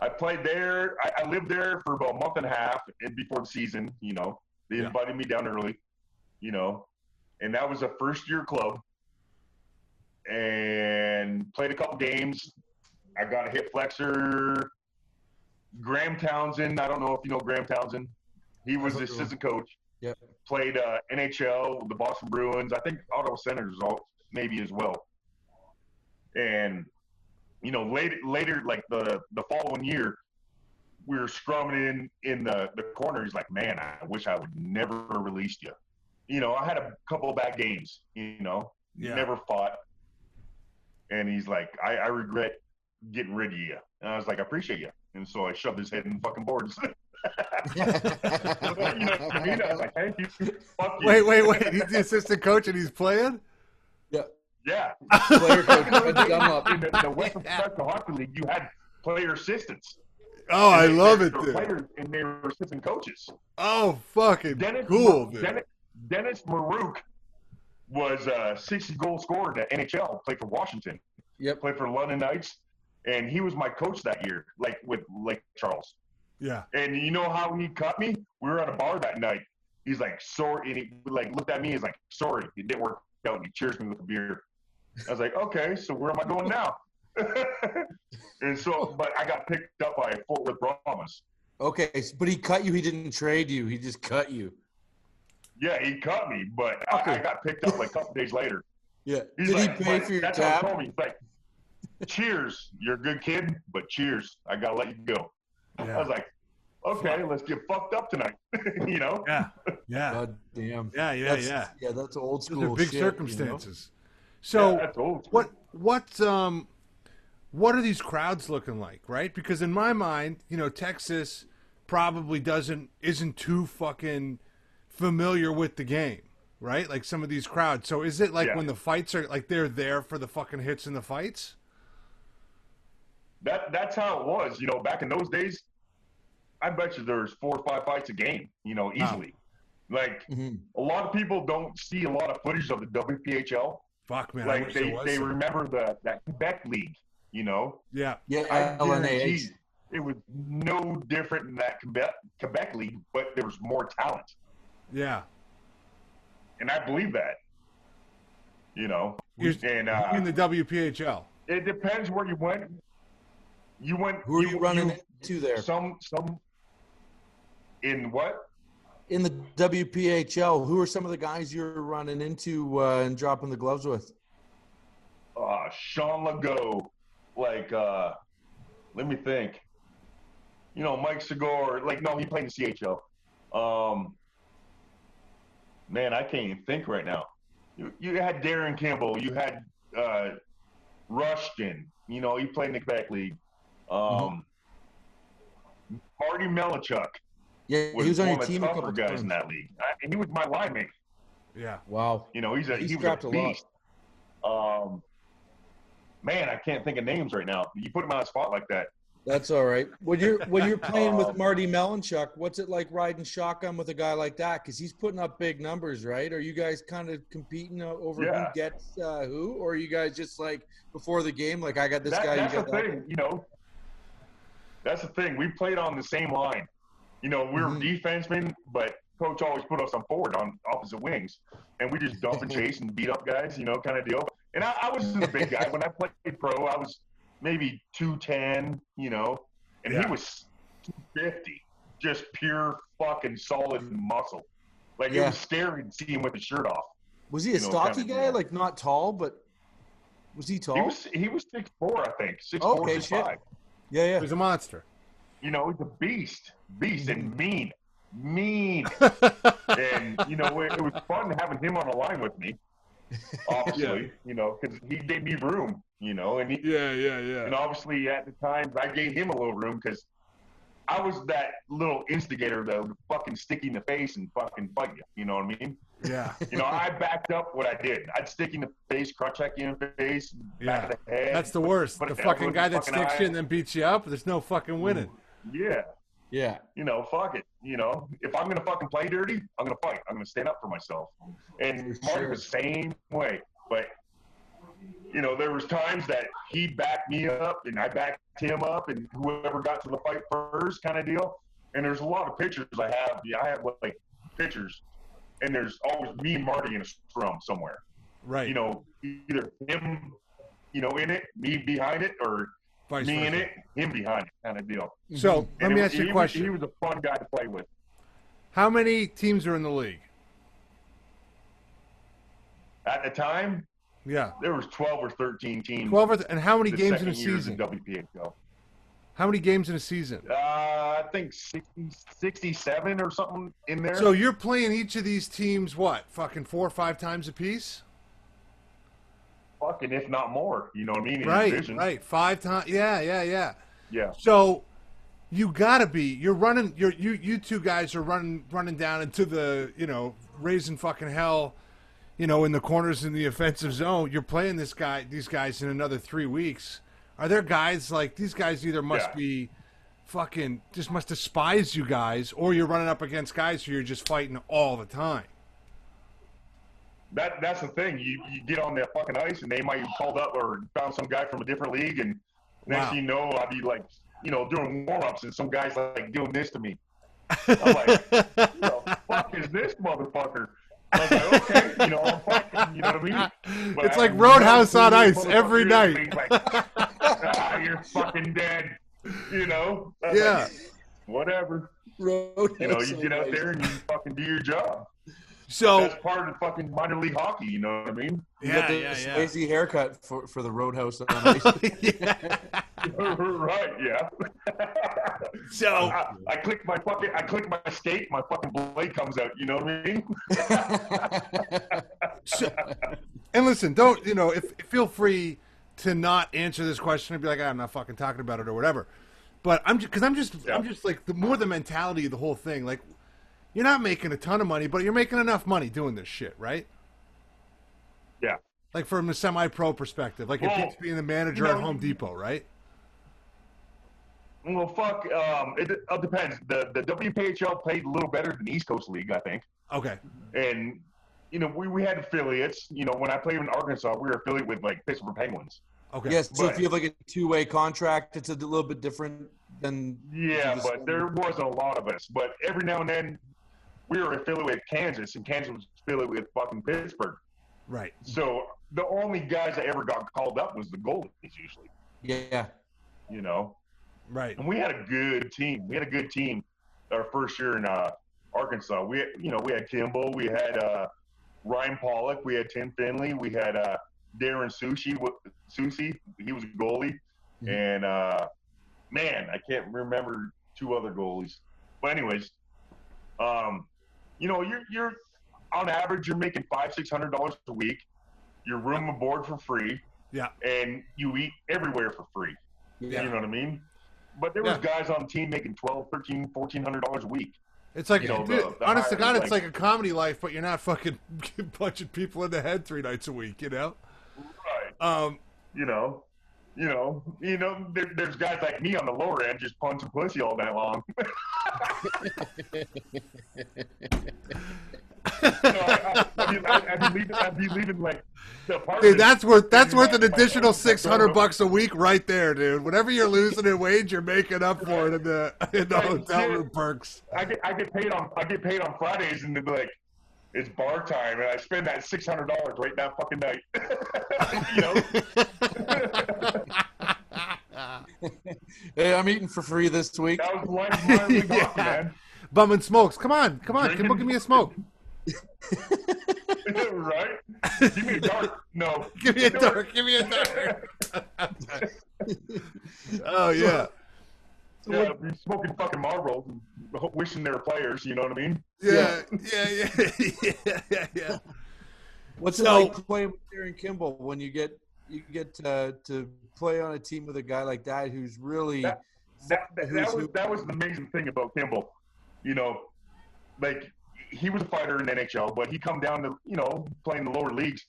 I played there. I, I lived there for about a month and a half, and before the season, you know, they Yeah. invited me down early, you know, and that was a first year club, and played a couple games. I got a hip flexor. Graham Townsend, I don't know if you know Graham Townsend. He was the heard of him. assistant coach. Yep. Played uh, NHL with the Boston Bruins. I think Ottawa Senators al- maybe as well. And you know, later, later, like the the following year, we were scrumming in in the the corner. He's like, "Man, I wish I would never released you." You know, I had a couple of bad games. You know, Yeah. never fought. And he's like, I, "I regret getting rid of you." And I was like, "I appreciate you." And so I shoved his head in fucking boards. <laughs> <laughs> <laughs> you know what I mean? I was like, "Thank you." Fuck you. Wait, wait, wait. He's the assistant coach and he's playing? Yeah. <laughs> Player <laughs> coach Fred Dunlop. In the, the Western Professional Hockey League, you had player assistants. Oh, I love it, were dude. Players and they were assistant coaches. Oh, fucking Dennis, cool, dude. Dennis, Dennis Maruk was uh, a 60 goal scorer in the NHL. Played for Washington. Yep. Played for London Knights, and he was my coach that year, like with Lake Charles. Yeah. And you know how he cut me? We were at a bar that night. He's like, sorry, and he like looked at me. He's like, sorry, it didn't work out. And he cheers me with a beer. I was like, okay, so where am I going now? <laughs> and so, but I got picked up by Fort Worth Brahmas. Okay, but he cut you. He didn't trade you. He just cut you. Yeah, he cut me, but I, I Okay. got picked up like a couple days later. <laughs> Yeah. He's Did like, he pay but for your that's how he tab? told me. He's like, cheers, you're a good kid, but cheers, I gotta let you go. I was like, okay, let's get fucked up tonight. <laughs> you know? Yeah. Yeah. God damn. Yeah. Yeah. That's, Yeah. Yeah, that's old Those school. are big shit, you know? circumstances. So, Yeah, what what um what are these crowds looking like right because in my mind you know texas probably doesn't isn't too fucking familiar with the game right like some of these crowds so is it like Yeah. when the fights are like they're there for the fucking hits and the fights That that's how it was. You know, back in those days, I bet you there's four or five fights a game. You know, easily. Like Mhm. a lot of people don't see a lot of footage of the WPHL. Fuck man I like wish they, was they some. remember the that Quebec league. You know, yeah Yeah, I LNAH. guarantee it was no different in that Quebec Quebec league, but there was more talent, yeah and I believe that. You know, You're- and uh, in the wphl it depends where you went. You went. Who are you running to there? Some some. In what? In the WPHL, who are some of the guys you're running into uh, and dropping the gloves with? uh, Sean Legault, like, uh, let me think. You know, Mike Segor, like, no, he played in CHL. Um, man, I can't even think right now. You, you had Darren Campbell, you had uh, Rushton, you know, he played in the Quebec League. Um, Marty Melichuk Yeah, was, he was on one your of the team a tougher couple guys times. in that league. I, and he was my line mate. yeah Wow. You know, he's a He he, was scrapped a a beast. Um, man, I can't think of names right now. You put him on a spot like that. That's all right. When you're when you're <laughs> playing with Um, Marty Melanchuk, what's it like riding shotgun with a guy like that? Because he's putting up big numbers, right? Are you guys kind of competing over Yeah. who gets uh, who, or are you guys just like before the game, like I got this That- guy, you that's got the that? thing, you know. That's the thing. We played on the same line. You know, we were Mhm. defensemen, but coach always put us on forward on opposite wings, and we just dump and chase and beat up guys, you know, kind of deal. And I, I wasn't a big guy when I played pro. I was maybe two ten, you know, and Yeah. he was two fifty, just pure fucking solid muscle. Like it was scary to see him with his shirt off. Was he a you know, stocky kinda guy, deal. like not tall, but was he tall? He was he was six four, I think, six Okay, four, six shit. five. yeah, yeah. was a monster you know, he's a beast, beast and mm. mean, mean. <laughs> and you know, it, it was fun having him on the line with me. <laughs> Obviously, you know, because he gave me room, you know, and he, yeah yeah yeah and obviously at the times I gave him a little room because I was that little instigator that would fucking stick you in the face and fucking fight you. You know what I mean? yeah <laughs> You know, I backed up what I did. I'd stick you in the face, crutch check you in the face, Yeah. back of the head. that's the worst Put the fucking guy that fucking sticks eye. you and then beats you up there's no fucking winning mm. Yeah. Yeah. you know, fuck it. You know, if I'm gonna fucking play dirty, I'm gonna fight. I'm gonna stand up for myself. And Marty sure. was the same way. But you know, there was times that he backed me up and I backed him up and whoever got to the fight first kind of deal. And there's a lot of pictures I have. Yeah, I have like pictures and there's always me and Marty in a scrum somewhere. Right. You know, either him, you know, in it, me behind it, or Vice me in versa. it, him behind it kind of deal. So let me it- ask you he a was- question. He was a fun guy to play with. How many teams are in the league? At the time, Yeah. there was 12 or 13 teams. 12 or th- and how many the games in a second year of season? The WPHL. How many games in a season? Uh, I think 60, 67 or something in there. So you're playing each of these teams what? Fucking four or five times a piece? Fucking, if not more, you know what I mean? In Right, right. Five times. Yeah, yeah, yeah. Yeah. So you gotta be. You're running. You're you. You two guys are running running down into the you know raising fucking hell. You know, in the corners in the offensive zone. You're playing this guy. These guys in another three weeks. Are there guys like these guys? Either must Yeah. be fucking just must despise you guys, or you're running up against guys who you're just fighting all the time. That that's the thing. You you get on the fucking ice and they might have called up or found some guy from a different league and next Wow. thing you know I'd be like, you know, doing warm ups and some guy's like doing this to me. <laughs> I'm like, the fuck is this motherfucker? I was like, okay, you know, I'm fucking, you know what I mean? <laughs> But It's I like Roadhouse on ice every night. like, <laughs> ah, you're fucking dead. You know? I was Yeah. like, Whatever. Road. You know, you get out there and you fucking do your job. So That's part of fucking minor league hockey. You know what I mean? You yeah, got the yeah, yeah. Swayze haircut for, for the Roadhouse on <laughs> ice. <laughs> right? Yeah. <laughs> So I, I click my fucking, I click my skate, my fucking blade comes out. You know what I mean? So, and listen, don't you know? If feel free to not answer this question and be like, "Ah, I'm not fucking talking about it or whatever. But I'm just because I'm just Yeah. I'm just like the more the mentality of the whole thing. Like, you're not making a ton of money, but you're making enough money doing this shit, right? Yeah. Like from a semi-pro perspective, like it Well, beats being the manager you know, at Home Depot, right? Well, fuck. Um, it, it depends. The the WPHL played a little better than the East Coast League, I think. Okay, And you know, we, we had affiliates. You know, when I played in Arkansas, we were affiliated with like Pittsburgh Penguins. okay. yes, so if you have like a two way contract, it's a little bit different than. Yeah, but there wasn't a lot of us. But every now and then, we were affiliated with Kansas, and Kansas was affiliated with fucking Pittsburgh. right. So the only guys that ever got called up was the goalies usually. Yeah. You know, Right. and we had a good team. We had a good team our first year in uh, Arkansas. We, had, you know, we had Kimble, we had uh, Ryan Pollock, we had Tim Finley, we had uh, Darren Sushi. Sushi, he was a goalie, Mhm. and uh, man, I can't remember two other goalies. But anyways, um, you know, you're you're on average you're making five six hundred dollars a week. Your room and board for free. Yeah. And you eat everywhere for free. Yeah. You know what I mean? But there was Yeah. guys on the team making 12, 13, 1400 dollars a week. It's like, You know, dude, the- the honest to God, it's like, like- a comedy life, but you're not fucking <laughs> punching people in the head three nights a week, you know? Right. Um, You know, you know, you know. There, there's guys like me on the lower end just punching pussy all night long. <laughs> You know, I, I, I'd, be, I'd, I'd be leaving. Be leaving like the apartment. dude, that's worth that's worth an additional six hundred bucks a week right there, dude. Whatever you're losing in wage, you're making up for it in the in the hotel room perks. I get I get paid on I get paid on Fridays and they'd be like, it's bar time and I spend that six hundred dollars right that fucking night. <laughs> you know, <laughs> Hey, I'm eating for free this week. that was life of my <laughs> Yeah. man. Bum and smokes. Come on, come on, Kimble, give me a smoke. right? Give me a dark. No. Give me a dark. Give me a dark. oh yeah, Yeah, be smoking fucking Marlboros and wishing they were players. You know what I mean? yeah, yeah, yeah, yeah, <laughs> yeah, yeah. What's it like playing with Darren Kimble when you get you get uh, to play on a team with a guy like that who's really That- That, that, Who's that was who? that was the amazing thing about Kimble. You know, like he was a fighter in the NHL, but he come down to you know playing the lower leagues.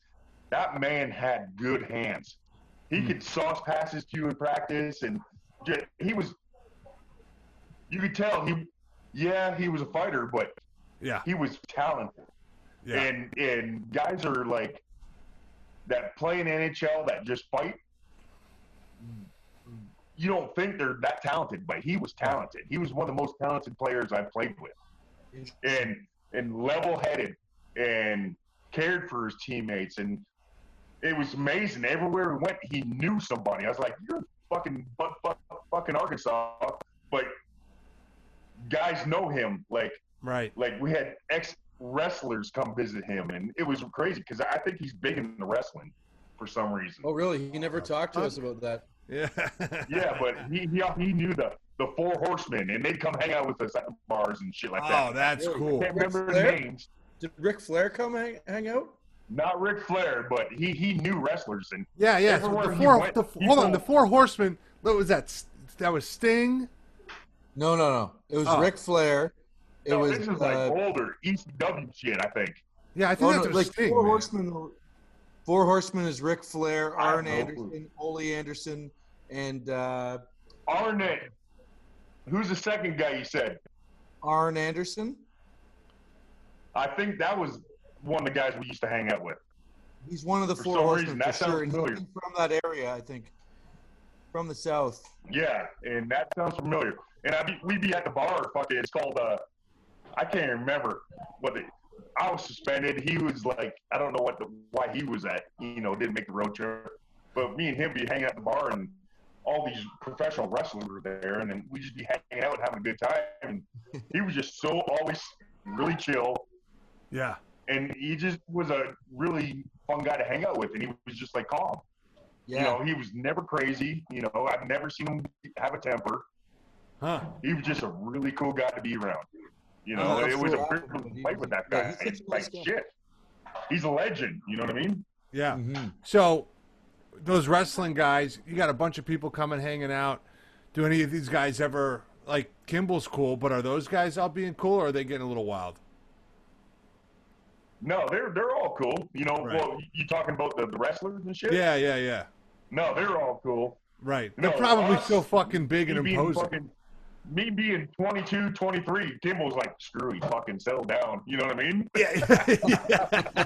That man had good hands. He Hmm. could sauce passes to you in practice, and ju- he was. You could tell he, yeah, he was a fighter, but Yeah. he was talented. Yeah. And and guys are like that play in NHL that just fight. You don't think they're that talented, but he was talented. He was one of the most talented players I've played with, and and level headed, and cared for his teammates, and it was amazing. Everywhere we went, he knew somebody. I was like, "You're fucking fuck, fuck, fucking Arkansas," but guys know him. Like Right. like we had ex wrestlers come visit him, and it was crazy because I think he's big in the wrestling for some reason. Oh, really? He never talked to us about that. Yeah. <laughs> Yeah, but he, he he knew the the four horsemen, and they'd come hang out with us at the bars and shit like oh, that. that's Really? cool. Can't remember Ric Flair? names. Did Ric Flair come hang, hang out? Not Ric Flair, but he he knew wrestlers, and Yeah, yeah. So Everywhere the four, went, the, hold on, the four horsemen. What was that? That was Sting. No, no, no. It was Oh. Ric Flair. It no, was this is like uh, older ECW shit. I think. Yeah, I think oh, that's no, was like Sting. four man. horsemen. Four horsemen is Ric Flair, Arn Anderson, Ole Anderson, and uh, Arnett. Who's the second guy you said? Arn Anderson. I think that was one of the guys we used to hang out with. He's one of the For four horsemen reason, for that sounds sure. and he's familiar. from that area, I think, from the south. Yeah, and that sounds familiar. And I'd be, we'd be at the bar. Fuck it, it's called. Uh, I can't remember what the. I was suspended. He was like, I don't know what the why he was at. You know, didn't make the road trip. But me and him be hanging at the bar, and all these professional wrestlers were there, and then we just be hanging out and having a good time. And he was just so always really chill, Yeah. and he just was a really fun guy to hang out with, and he was just like calm. Yeah. You know, he was never crazy. You know, I've never seen him have a temper Huh. he was just a really cool guy to be around. You Oh, know, that's it was a cool. privilege to fight with that Yeah, guy. he's It's like guy. shit. He's a legend. You know what I mean? Yeah. Mhm. So, those wrestling guys, you got a bunch of people coming hanging out. Do any of these guys ever like Kimble's cool, but are those guys all being cool, or are they getting a little wild? No, they're they're all cool. You know, Right. well, you talking about the, the wrestlers and shit? Yeah. Yeah. Yeah. No, they're all cool. Right. They're No, probably us, so fucking big and imposing. fucking, me being 22, 23, Kim was like, screw it, fucking settle down. You know what I mean? yeah, yeah,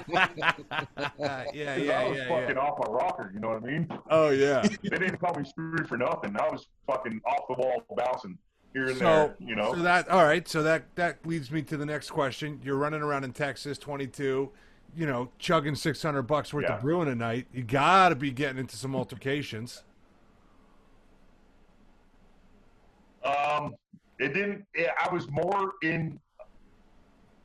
<laughs> <laughs> yeah, 'Cause yeah, I was yeah, fucking off my rocker. You know what I mean? Oh yeah. They didn't call me screwed for nothing. I was fucking off the wall bouncing here and So, there. You know? so that all right. So that that leads me to the next question. You're running around in Texas, 22. You know, chugging 600 bucks worth Yeah. of brewing a night. You got to be getting into some altercations. Um, it didn't. Yeah, I was more in.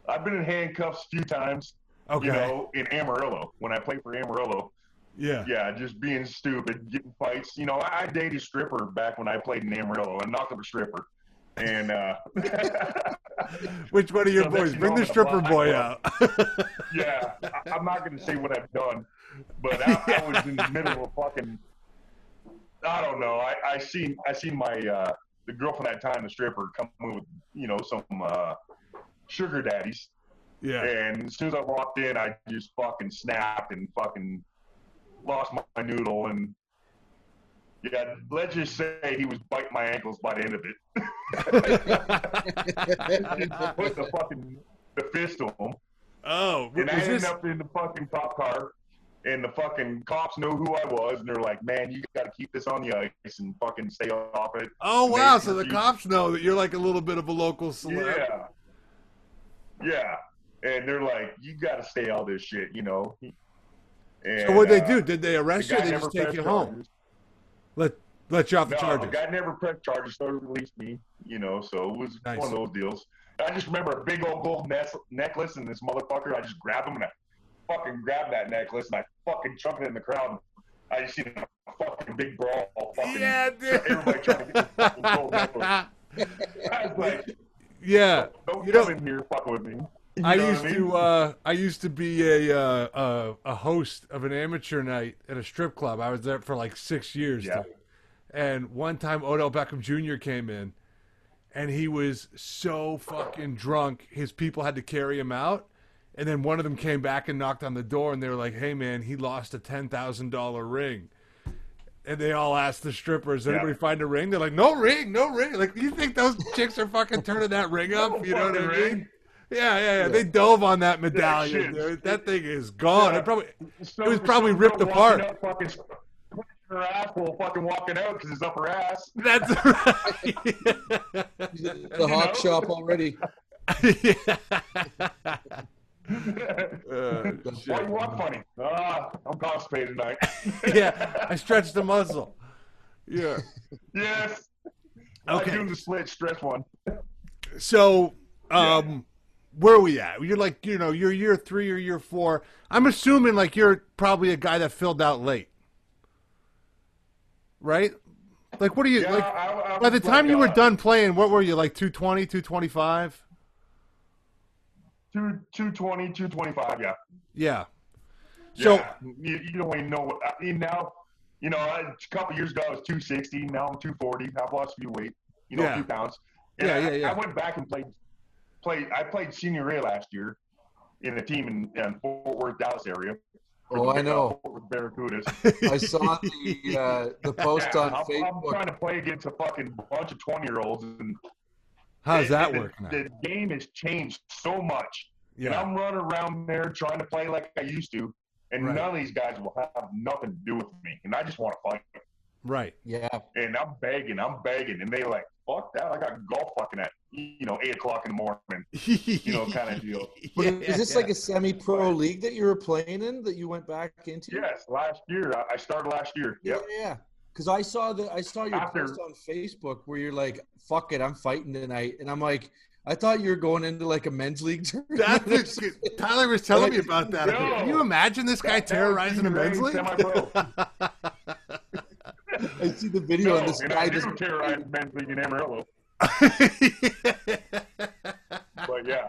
I've been in handcuffs a few times. Okay. You know, in Amarillo when I played for Amarillo. Yeah. Yeah, just being stupid, getting fights. You know, I, I dated a stripper back when I played in Amarillo. I knocked up a stripper, and uh, <laughs> Which one of your <laughs> So boys? you Bring the stripper gonna boy out. <laughs> yeah, I, I'm not going to say what I've done, but I, I was in the middle of fucking. I don't know. I, I seen I seen my uh, the girlfriend at that time, the stripper, come with you know some uh, sugar daddies, Yeah. and as soon as I walked in, I just fucking snapped and fucking lost my, noodle and. Yeah, let's just say he was biting my ankles by the end of it. <laughs> Put the fucking the fist to him. Oh, And I was ended this? up in the fucking cop car, and the fucking cops know who I was, and they're like, "Man, you got to keep this on the ice and fucking stay off it." Oh wow! So the cops know that you're like a little bit of a local celeb. Yeah, yeah, and they're like, "You got to stay all this shit," you know. And, So what they uh, do? Did they the arrest you? They just take you home? charges. Let let you off the No, charges. the guy never pressed charges, so released me. You know, so it was Nice. one of those deals. I just remember a big old gold necklace, and this motherfucker, I just grabbed him and I fucking grabbed that necklace and I fucking chucked it in the crowd. I just seen a fucking big brawl. Fucking, Yeah, <laughs> dude. Everybody trying to get fucking gold necklace. <laughs> I was like, yeah. don't You come know- in here fucking with me. You I used mean? to uh, I used to be a, uh, uh, a host of an amateur night at a strip club. I was there for like six years. Yeah. And one time Odell Beckham Jr. came in, and he was so fucking drunk, his people had to carry him out. And then one of them came back and knocked on the door, and they were like, "Hey, man, he lost a ten thousand dollar ring." and they all asked the strippers, Yeah. "Anybody find a ring?" They're like, "No ring, no ring." Like, you think those chicks are fucking turning that ring up? No You know what I mean? ring. Yeah, yeah, yeah. They dove on that medallion, shit. dude. That thing is gone. Yeah. It probably Some- It was probably some ripped apart. walking Up, fucking putting her asshole fucking walking out because it's up her ass. that's <laughs> right. <laughs> The hawk shop already. <laughs> yeah. Uh, Why shit. you walk funny? Ah, I'm constipated tonight. <laughs> yeah, I stretched the muscle. Yeah. yes. Okay. I do the split stretch one. So, um, where are we at? You're like, you know, you're year three or year four. I'm assuming like you're probably a guy that filled out late, right? Like, what are you Yeah, like? I- I by the was time like, you were uh, done playing, what were you like? 220, 225? Two, 220, 225, yeah. Yeah. So, yeah. you, you don't even know what I mean now. You know, a couple years ago I was 260. Now I'm 240. I've lost a few weight. You know, Yeah. a few pounds. And Yeah, yeah, yeah. I went back and played. Played. I played senior A last year in a team in, in Fort Worth, Dallas area. Oh, the, I know. <laughs> Uh, Barracudas. <laughs> I saw the uh, the <laughs> post Yeah, on I'm, I'm trying to play against a fucking bunch of 20 year olds, and how's that the, working? out? The game has changed so much. And I'm running around there trying to play like I used to, and Right. none of these guys will have nothing to do with me. And I just want to fight. Right. Yeah, And I'm begging, I'm begging, and they like, fuck that. I got golf fucking at you know eight o'clock in the morning. you know, kinda <laughs> deal. but Yeah, is this yeah. like a semi-pro league that you were playing in that you went back into? Yes, last year I, I started last year. yeah, Yep. yeah. Because I saw the I saw your After- post on Facebook where you're like, "Fuck it, I'm fighting tonight," and I'm like, I thought you were going into like a men's league <laughs> tournament. That's Tyler was telling me about that. No. Can you imagine this guy That- that terrorizing a senior men's league? semi-pro. <laughs> I see the video No, and this guy I do just terrorize men's league in Amarillo. <laughs> But yeah.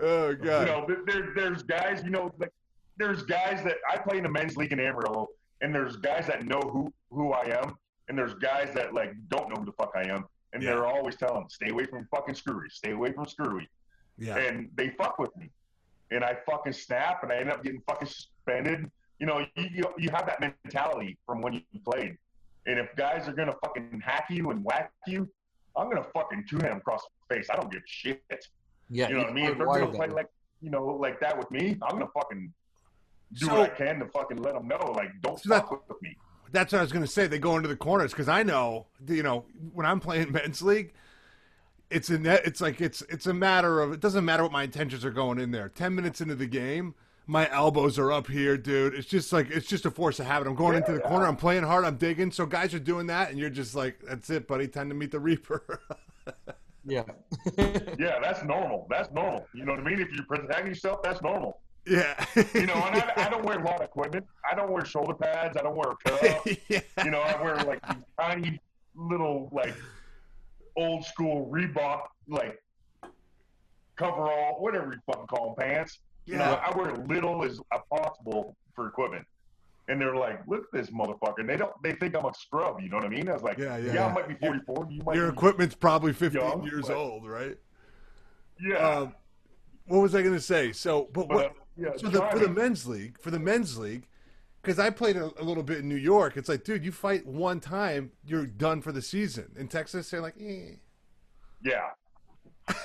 oh god. you know, there, there, there's guys, you know, like there's guys that I play in the men's league in Amarillo, and there's guys that know who who I am, and there's guys that like don't know who the fuck I am, and Yeah. they're always telling, stay away from fucking screwy, stay away from screwy, yeah. and they fuck with me, and I fucking snap, and I end up getting fucking suspended. You know, you you, you have that mentality from when you played, and if guys are gonna fucking hack you and whack you, I'm gonna fucking two hand across the face. I don't give a shit. yeah, You know what I mean? If they're gonna play way. like you know like that with me, I'm gonna fucking do So- what I can to fucking let them know like don't So that- fuck with me. That's what I was going to say. They go into the corners because I know, you know, when I'm playing <laughs> men's league, it's a net. It's like it's it's a matter of it doesn't matter what my intentions are going in there. Ten minutes into the game, my elbows are up here, dude. It's just like it's just a force of habit. I'm going into the corner. I'm playing hard. I'm digging. So guys are doing that, and you're just like, that's it, buddy. Time to meet the reaper. <laughs> yeah. <laughs> Yeah, that's normal. That's normal. You know what I mean? If you're protecting yourself, that's normal. Yeah. You know, and I, I don't wear a lot of equipment. I don't wear shoulder pads. I don't wear a cup. <laughs> yeah. you know, I wear like tiny little like old school Reebok like coverall, whatever you fucking call them, pants. You know, Yeah. I wear little as possible for equipment. And they're like, look at this motherfucker. And they don't they think I'm a scrub, you know what I mean? I was like, Yeah, yeah, yeah, I might be 44, you might Your equipment's probably 15 Young, years but- old, right? Yeah. Um, what was I going to say? So, but but what? Yeah, So the, for the men's league, for the men's league, because I played a, a little bit in New York, it's like, dude, you fight one time, you're done for the season. In Texas, they're like, eh. Yeah. <laughs>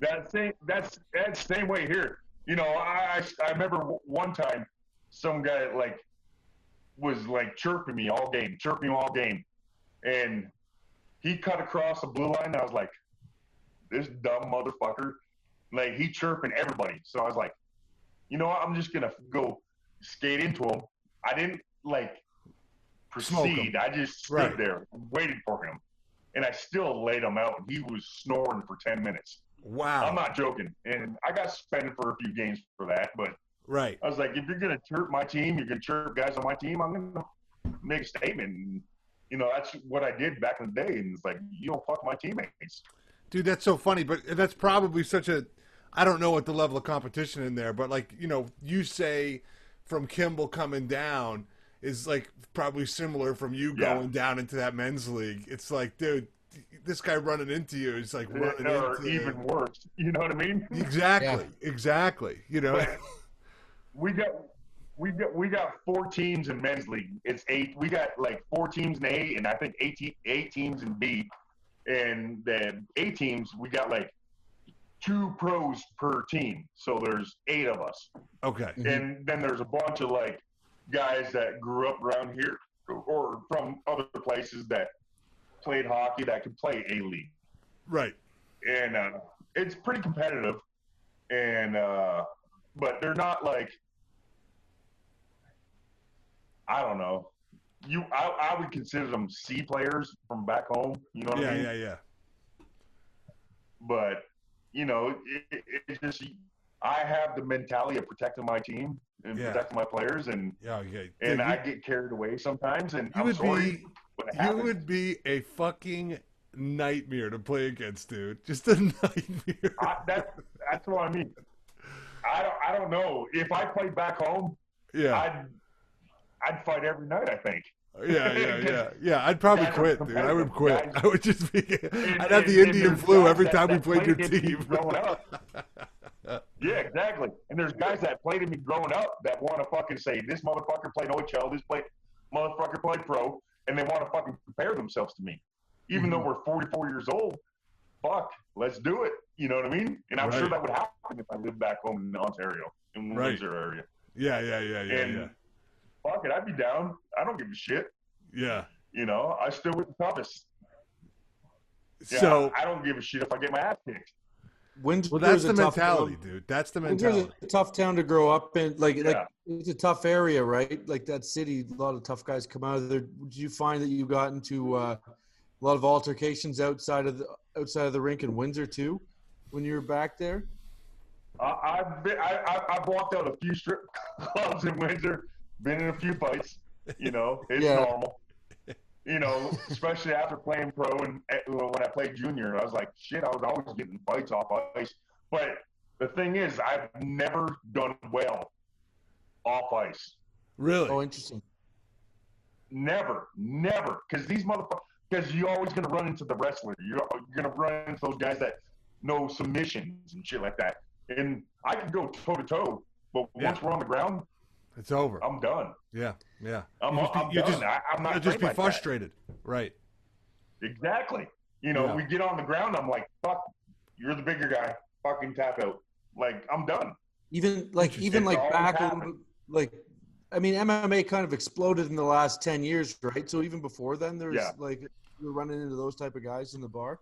that same that's that's same way here. You know, I I, I remember one time some guy like was like chirping me all game, chirping me all game, and he cut across the blue line. And I was like, this dumb motherfucker, like he chirping everybody. So I was like, you know what? I'm just gonna go skate into him. I didn't like proceed. I just stood Right. there waiting for him and I still laid him out. He was snoring for ten minutes. wow. I'm not joking, and I got suspended for a few games for that. But right. I was like, if you're gonna chirp my team, you're gonna chirp guys on my team. I'm gonna make a statement. And, you know, that's what I did back in the day. And it's like, you don't fuck my teammates. Dude, that's so funny, but that's probably such a. I don't know what the level of competition in there, but like you know, you say from Kimble coming down is like probably similar from you Yeah. going down into that men's league. It's like, dude, this guy running into you is like running or into even worse. You know what I mean? exactly, exactly. You know, But we got we got we got four teams in men's league. It's eight. We got like four teams in A, and I think eight eight teams in B. And then A teams, we got like two pros per team. So there's eight of us. Okay. Mhm. And then there's a bunch of like guys that grew up around here or from other places that played hockey that could play A league. Right. And uh, it's pretty competitive. And uh, but they're not like I don't know. You, I, I would consider them C players from back home. You know what Yeah, I mean? Yeah, yeah, yeah. But you know, it, it, it's just I have the mentality of protecting my team and Yeah. protecting my players, and Yeah, okay. and Dude, I get carried away sometimes. And you I'm would sorry be you would be a fucking nightmare to play against, dude. Just a <laughs> nightmare. I, that, that's what I mean. I don't, I don't know. If I played back home, Yeah. I'd, I'd fight every night. I think. Yeah, yeah, yeah, <laughs> yeah. I'd probably quit, dude. I would quit. <laughs> I would just be. <laughs> I'd have the Indian flu every time we played your team. Yeah, exactly. And there's guys that played me growing up that want to fucking say this motherfucker played OHL, this play, motherfucker played pro, and they want to fucking compare themselves to me, even though mm-hmm. we're 44 years old. Fuck, let's do it. You know what I mean? And I'm sure that would happen if I lived back home in Ontario, in the Right. Windsor area. Yeah, yeah, yeah, yeah, and yeah. Fuck it, I'd be down. I don't give a shit. Yeah. You know, I still with the toughest. Yeah, So, I don't give a shit if I get my ass kicked. Windsor well, that's the a tough mentality, town. dude. That's the Windsor's mentality. a tough town to grow up in. Like, like it's a tough area, right? Like that city, a lot of tough guys come out of there. Did you find that you got into uh, a lot of altercations outside of the outside of the rink in Windsor too, when you were back there? I, I've been, I, I, I've walked out a few strip <laughs> clubs in Windsor, been in a few fights. You know, it's Yeah. normal. You know, especially after playing pro and eh, when I played junior, I was like, shit, I was always getting fights off ice. But the thing is, I've never done well off ice. Really? Oh, interesting. Never, never, because these motherfuckers. Because you're always gonna run into the wrestler. You're, you're gonna run into those guys that know submissions and shit like that. And I can go toe to toe, but Yeah. once we're on the ground, It's over. I'm done. Yeah, yeah. I'm, You just be- I'm you done. just- I, I'm not. You'll just be like that. frustrated. Right. Exactly. You know, Yeah. we get on the ground. I'm like, fuck, you're the bigger guy. Fucking tap out. Like I'm done. Even like even like back a little happened. bit, like I mean MMA kind of exploded in the last ten years, right? So even before then, there's Yeah. like you were running into those type of guys in the bar.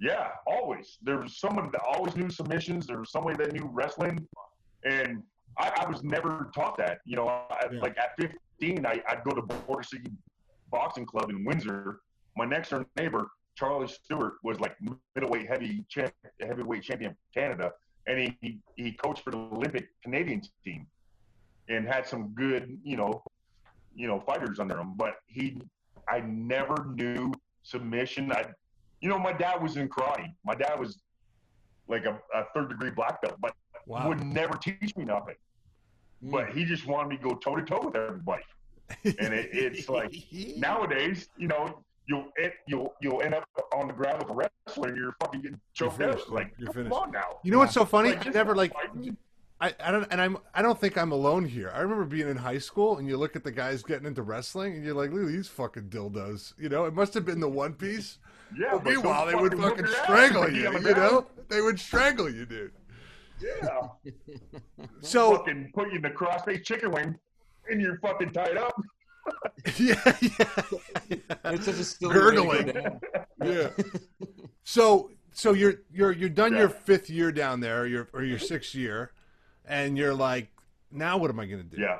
Yeah, always. There was someone that always knew submissions. There was somebody that knew wrestling, and I, I was never taught that. You know, I, Yeah. like at 15, I, I'd go to Border City Boxing Club in Windsor. My next door neighbor, Charlie Stewart, was like middleweight heavy champ, heavyweight champion of Canada, and he, he he coached for the Olympic Canadian team, and had some good, you know, you know, fighters under him. But he, I never knew submission. I you know, my dad was in karate. My dad was like a, a third degree black belt, but Wow. would never teach me nothing. But mm. he just wanted me to go toe to toe with everybody. And it, it's <laughs> like nowadays, you know, you'll it, you'll you'll end up on the ground with a wrestler and you're fucking getting choked finished, out. Like, you're come finished. on now. You know what's so funny? Like, I never like fighting. I, I don't and I'm I don't think I'm alone here. I remember being in high school and you look at the guys getting into wrestling and you're like, look at these fucking dildos. You know, it must have been the one piece. Yeah, But but meanwhile, they would fucking strangle you. You know, they would strangle you, dude. Yeah. <laughs> So fucking put you in the crossface chicken wing and you're fucking tied up. <laughs> yeah, yeah, It's such a silly way to go Gurgling. <laughs> yeah. So so you're you're you're done Yeah. your fifth year down there, your or your sixth year, and you're like, now what am I going to do? Yeah.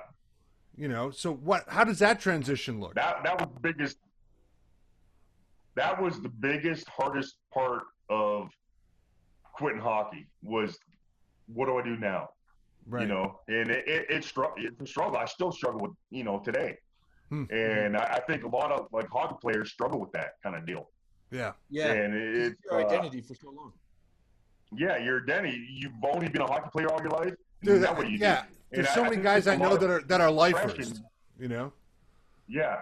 You know, so what? How does that transition look? That that was the biggest. That was the biggest, hardest part of quitting hockey was, what do I do now? Right. You know, and it, it, it's str- it's a struggle. I still struggle with you know today, Hmm. and I, I think a lot of like hockey players struggle with that kind of deal. Yeah. Yeah, and it's it's your uh, identity for so long. yeah, you're Denny. You've only been a hockey player all your life. Dude, that what you yeah. do? There's And so I- I many think guys I know that are that are lifers. You know, Yeah,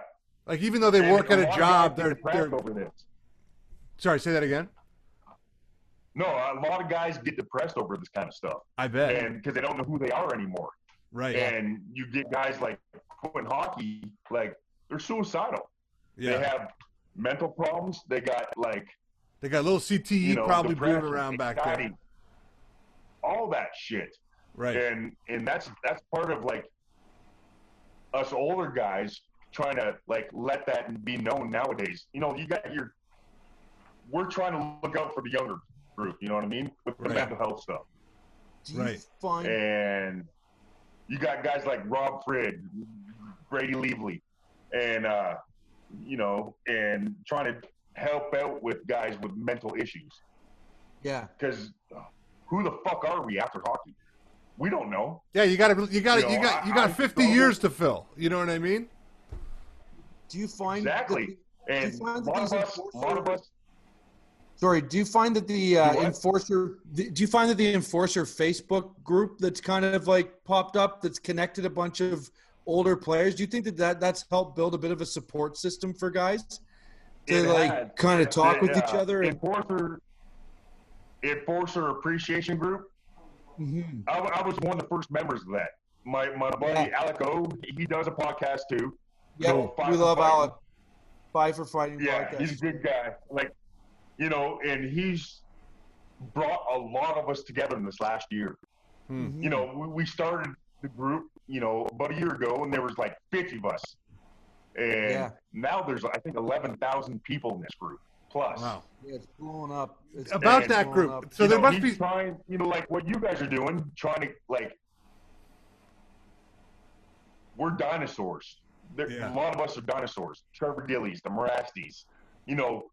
like even though they And work at a job, they're they're. over this. Sorry, say that again. No, a lot of guys get depressed over this kind of stuff. I bet. and because they don't know who they are anymore. Right. And you get guys like Quinn Hockey, like they're suicidal. Yeah. They have mental problems. They got like They got a little CTE you know probably brewing around back anxiety, there. All that shit. Right. and and that's that's part of like us older guys trying to like let that be known nowadays you know you got your we're trying to look out for the younger group you know what i mean with the Right. mental health stuff Do Right. find and you got guys like rob frid brady Leavold, and uh you know and trying to help out with guys with mental issues yeah. because who the fuck are we after hockey we don't know yeah, you got to you got You to you know, got you got I 50 struggle- years to fill. You know what I mean? Do you find Exactly. the- and you a find that lot of us, a lot of us Sorry, do you find that the uh, enforcer? Do you find that the enforcer Facebook group that's kind of like popped up that's connected a bunch of older players? Do you think that, that that's helped build a bit of a support system for guys to It like has. kind of talk with The, each other? And, Enforcer, enforcer appreciation group. Mhm. I, I was one of the first members of that. My my buddy Yeah. Alec O, he does a podcast too. Yeah, Five we love. Alec. Five for fighting. Yeah, podcast. he's a good guy. Like, you know, and he's brought a lot of us together in this last year. Mhm. You know, we, we started the group, you know, about a year ago, and there was like 50 of us. And Yeah. now there's, I think, 11,000 people in this group plus. Wow. Yeah, it's blowing up. It's About And- that group. up. So you there know, must he's be trying, you know, like what you guys are doing, trying to like. We're dinosaurs. There, Yeah. A lot of us are dinosaurs. Trevor Gillies, the Marastis, you know,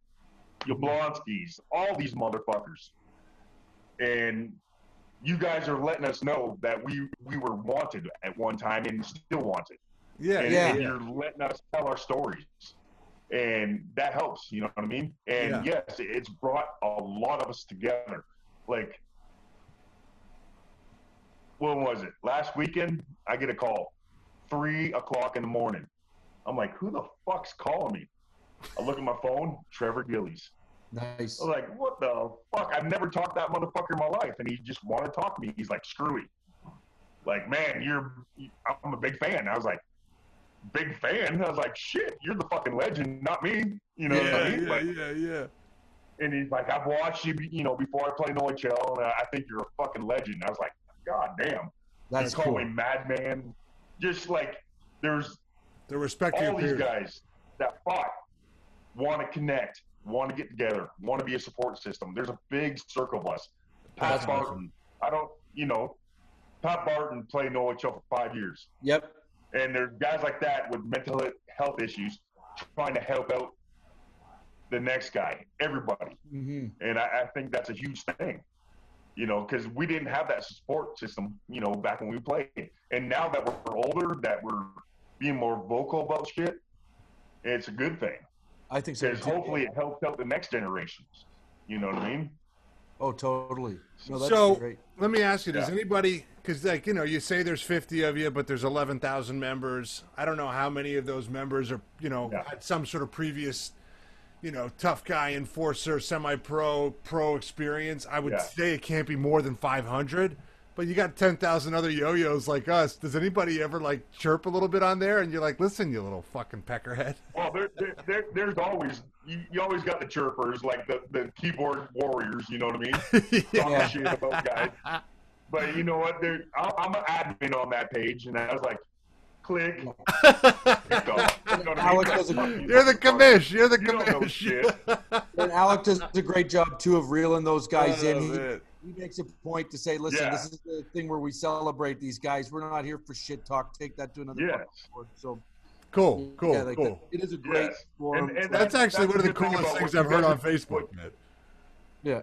Yablonskis, all these motherfuckers, and you guys are letting us know that we we were wanted at one time and still wanted. yeah, and, Yeah. and you're letting us tell our stories. And that helps you know what i mean? And yes it's brought a lot of us together. Like when was it? Last weekend i get a call three o'clock in the morning. I'm like who the fuck's calling me i look at my phone trevor gillies Nice. I was like, what the fuck? I've never talked to that motherfucker in my life. And he just wanted to talk to me. He's like, screw it. Like, man, you're, I'm a big fan. I was like, big fan? I was like, shit, you're the fucking legend, not me. You know what yeah, I mean? yeah, Like, yeah, yeah. and he's like, I've watched you, you know, before I played in OHL, and I think you're a fucking legend. I was like, God damn. That's you call cool. me madman. Just like, there's The respect to all these peers. guys that fought want to connect, want to get together, want to be a support system. There's a big circle of us. Pat That's awesome. Barton, I don't, you know, Pat Barton played in OHL for five years, Yep. and there's guys like that with mental health issues trying to help out the next guy, everybody, hmm and I, I think that's a huge thing. You know, because we didn't have that support system, you know, back when we played, and now that we're older, that we're being more vocal about shit, it's a good thing I think so. because hopefully it helps out the next generations. You know what I mean? Oh, totally. No, that's So- great. Let me ask you: Does Yeah. anybody? Because like you know, you say there's 50 of you, but there's 11,000 members. I don't know how many of those members are you know Yeah. had some sort of previous, you know, tough guy enforcer, semi-pro, pro experience. I would Yeah. say it can't be more than 500. But you got 10,000 other yo-yos like us. Does anybody ever like chirp a little bit on there? And you're like, listen, you little fucking peckerhead. <laughs> Well, there, there, there, there's always you, you always got the chirpers like the, the keyboard warriors. You know what I mean? <laughs> Talking Yeah. shit about guys. But you know what? There, I'm I'm an admin on that page, and I was like, click. <laughs> You know what I mean? Alex does a- You're the commish. You're the You don't commish. shit. And Alec does a great job too of reeling those guys in. He, man. He makes a point to say, "Listen, Yeah. this is the thing where we celebrate these guys. We're not here for shit talk. Take that to another Yes. fucking. So Cool, cool, yeah, like cool. that- it is a great Yes. forum. And- and That's That's- actually that's one of the the thing coolest things I've heard on Facebook, man. yeah,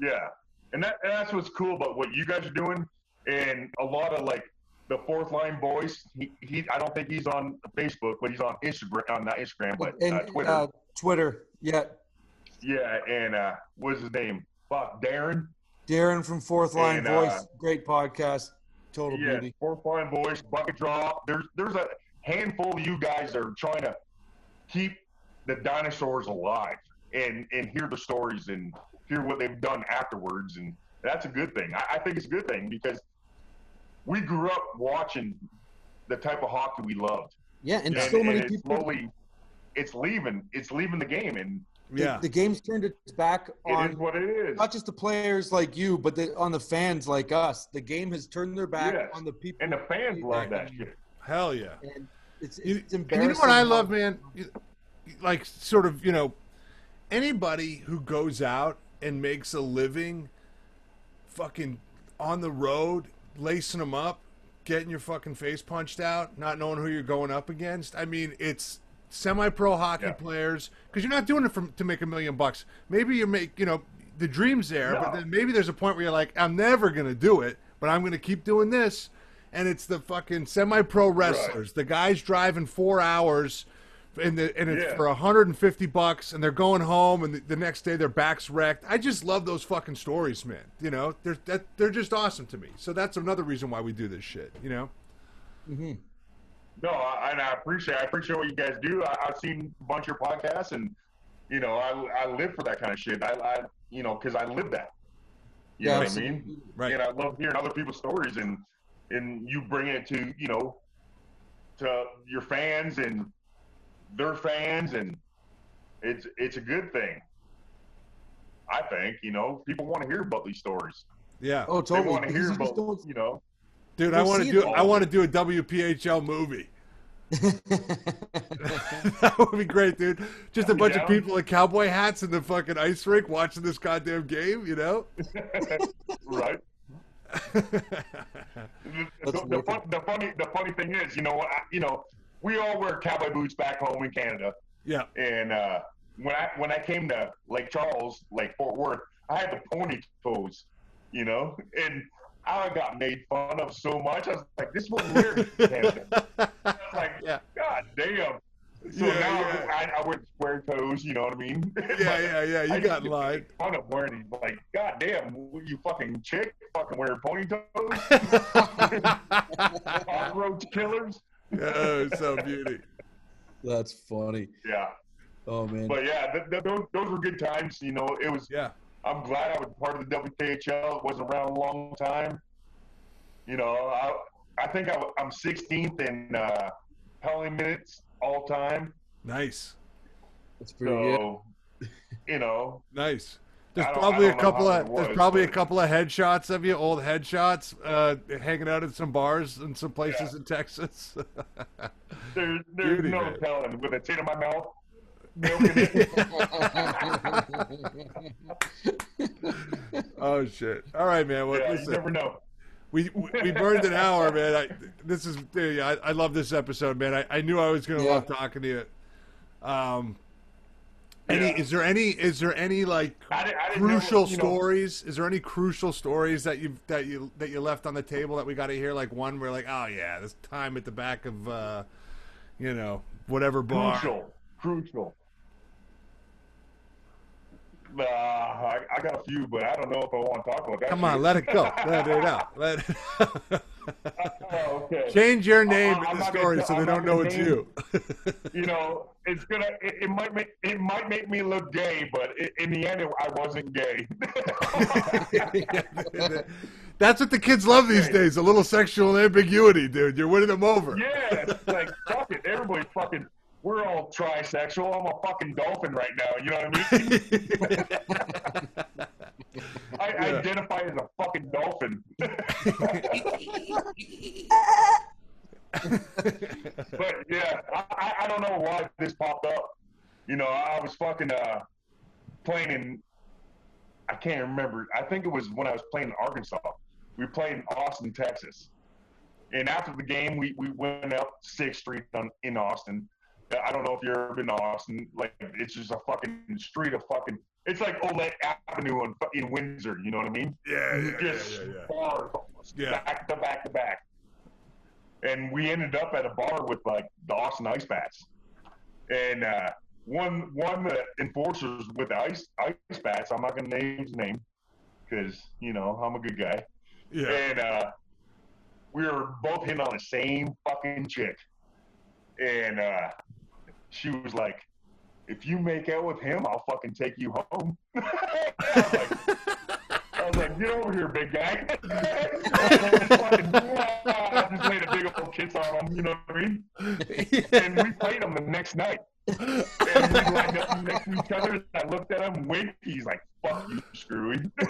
Yeah, and that and that's what's cool about what you guys are doing, and a lot of like the fourth line boys. He, he I don't think he's on Facebook, but he's on Instagram, on not Instagram, but and uh, Twitter. Uh, Twitter, yeah. yeah, and uh, what's his name? Fuck, Darren. Darren from Fourth Line And, uh, Voice, great podcast, total Yeah, beauty. fourth line Voice, bucket drop. There's there's a handful of you guys that are trying to keep the dinosaurs alive and and hear the stories and hear what they've done afterwards, and that's a good thing. I, I think it's a good thing because we grew up watching the type of hockey we loved. Yeah, and And, so and many it's people. slowly, it's leaving. It's leaving the game, and Yeah. the game's turned its back on is what it is. not just the players like you, but the, on the fans like us. The game has turned their back Yes. on the people. And the fans love that shit. Hell yeah. And it's, You, it's and embarrassing. you know what I love, man? Like, sort of, you know, anybody who goes out and makes a living fucking on the road, lacing them up, getting your fucking face punched out, not knowing who you're going up against. I mean, it's semi-pro hockey Yeah. players because you're not doing it for, to make a million bucks. Maybe you make, you know, the dream's there, but then maybe there's a point where you're like, I'm never going to do it, but I'm going to keep doing this. And it's the fucking semi-pro wrestlers, the guys driving four hours, and the and it's Yeah. for 150 bucks, and they're going home, and the, the next day their back's wrecked. I just love those fucking stories, man. You know, they're that, they're just awesome to me. So that's another reason why we do this shit. You know. Mm-hmm. No, I, and I appreciate I appreciate what you guys do. I, I've seen a bunch of your podcasts, and you know, I I live for that kind of shit. I, I you know, because I live that. You Yeah, know what I mean? Right. And I love hearing other people's stories, and and you bring it to you know, to your fans and their fans, and it's it's a good thing. I think you know people want to hear about these stories. Yeah, Oh, totally. They totally. want to hear <laughs> you just about you know. dude, I We'll want to do I want to do a WPHL movie. <laughs> that would be great, dude. Just a bunch of people in cowboy hats in the fucking ice rink watching this goddamn game. You know. <laughs> right. <laughs> the, the, the, fun, the funny the funny thing is, you know, I, you know, we all wear cowboy boots back home in Canada, yeah. and uh, when I when I came to Lake Charles, Lake Fort Worth, I had the pony toes, you know, and I got made fun of so much. I was like, "This is what we wear in Canada." I was <laughs> like, Yeah. God damn. So Yeah, now yeah. I, I wear square toes, you know what I mean? <laughs> Yeah, yeah, yeah. You I got get in line. made Fun of wearing these, like, God damn, you fucking chick, fucking wearing ponytails, <laughs> cockroach killers. oh, so beauty. That's funny. Yeah, Oh man. but yeah, th- th- those, those were good times. You know, it was. Yeah. I'm glad I was part of the WPHL. It wasn't around a long time. You know, I I think I, am 16th in uh, penalty minutes all time. Nice. That's pretty good. <laughs> You know, Nice. There's probably a couple of it there's was, probably a couple of headshots of you, old headshots, uh, hanging out at some bars in some places in Texas. <laughs> there's there's Beauty, no man. telling with a tit in my mouth. Milking it. oh shit! All right, man. Well, yeah, you never know. we we burned an hour, man. I, this is I, I love this episode, man. I, I knew I was gonna Yeah. love talking to you. Um, any Yeah. is there any is there any like I didn't, I didn't know, crucial know, stories? Is there any crucial stories that you that you that you left on the table that we got to hear? Like one where like, oh yeah, this time at the back of uh, you know whatever bar. Crucial. Crucial. Uh, I, I got a few, but I don't know if I want to talk about that. Come on, let it go. <laughs> Let it out. Let it Oh, okay. <laughs> change your name I'm in the not gonna story so they I'm don't know gonna it's you. You know, it's gonna. It, it might make it might make me look gay, but i in the end, it, I wasn't gay. <laughs> That's what the kids love these days. A little sexual ambiguity, dude. You're winning them over. yeah, it's like fuck it. Everybody's fucking. We're all trisexual. I'm a fucking dolphin right now. You know what I mean? <laughs> I Yeah. identify as a fucking dolphin. <laughs> but yeah, I, I- don't know why this popped up. You know, I was fucking uh, playing in. I can't remember. I think it was when I was playing in Arkansas. We played in Austin, Texas. And after the game, we, we went up Sixth Street on, in Austin. I don't know if you've ever been to Austin. Like it's just a fucking street of fucking. It's like Ouellette Avenue in, in Windsor. You know what I mean? Yeah, yeah, yeah, just yeah, yeah. bars Yeah. back to back to back. And we ended up at a bar with like the Austin Ice Bats. And uh, one one of the enforcers with the ice ice bats, I'm not gonna name his name because you know I'm a good guy. Yeah. And uh, we were both hitting on the same fucking chick. And uh, she was like, if you make out with him, I'll fucking take you home. <laughs> I, was like, I was like, get over here, big guy. <laughs> Fucking, <laughs> I just laid a big old kiss on him, you know what I mean? And we played him the next night. And we lined up next to each other. I looked at him, winked. He's like, fuck you, Screwy. <laughs>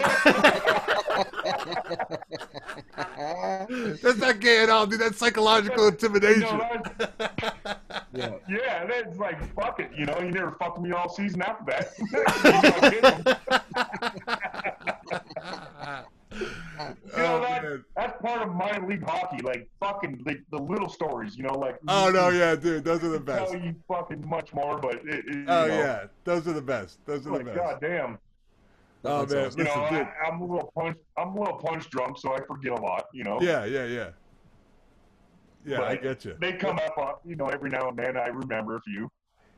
That's not gay at all, dude. That's psychological <laughs> intimidation. No, that's- <laughs> Yeah. yeah, that's like, fuck it. You know, you never fucked me all season after that. You know, Oh, that, that's part of minor league hockey. Like, fucking, like, the little stories, you know, like. Oh no, yeah, dude, those are the best. Tell you fucking much more, but it, it, you Oh know, yeah, those are the best. Those are the best. God goddamn. Oh That's man, awesome. You know, dude. I, I'm a little punch. I'm a little punch drunk, so I forget a lot. You know. Yeah, yeah, yeah. Yeah, I get you. They come up on, you know, every now and then. I remember a few.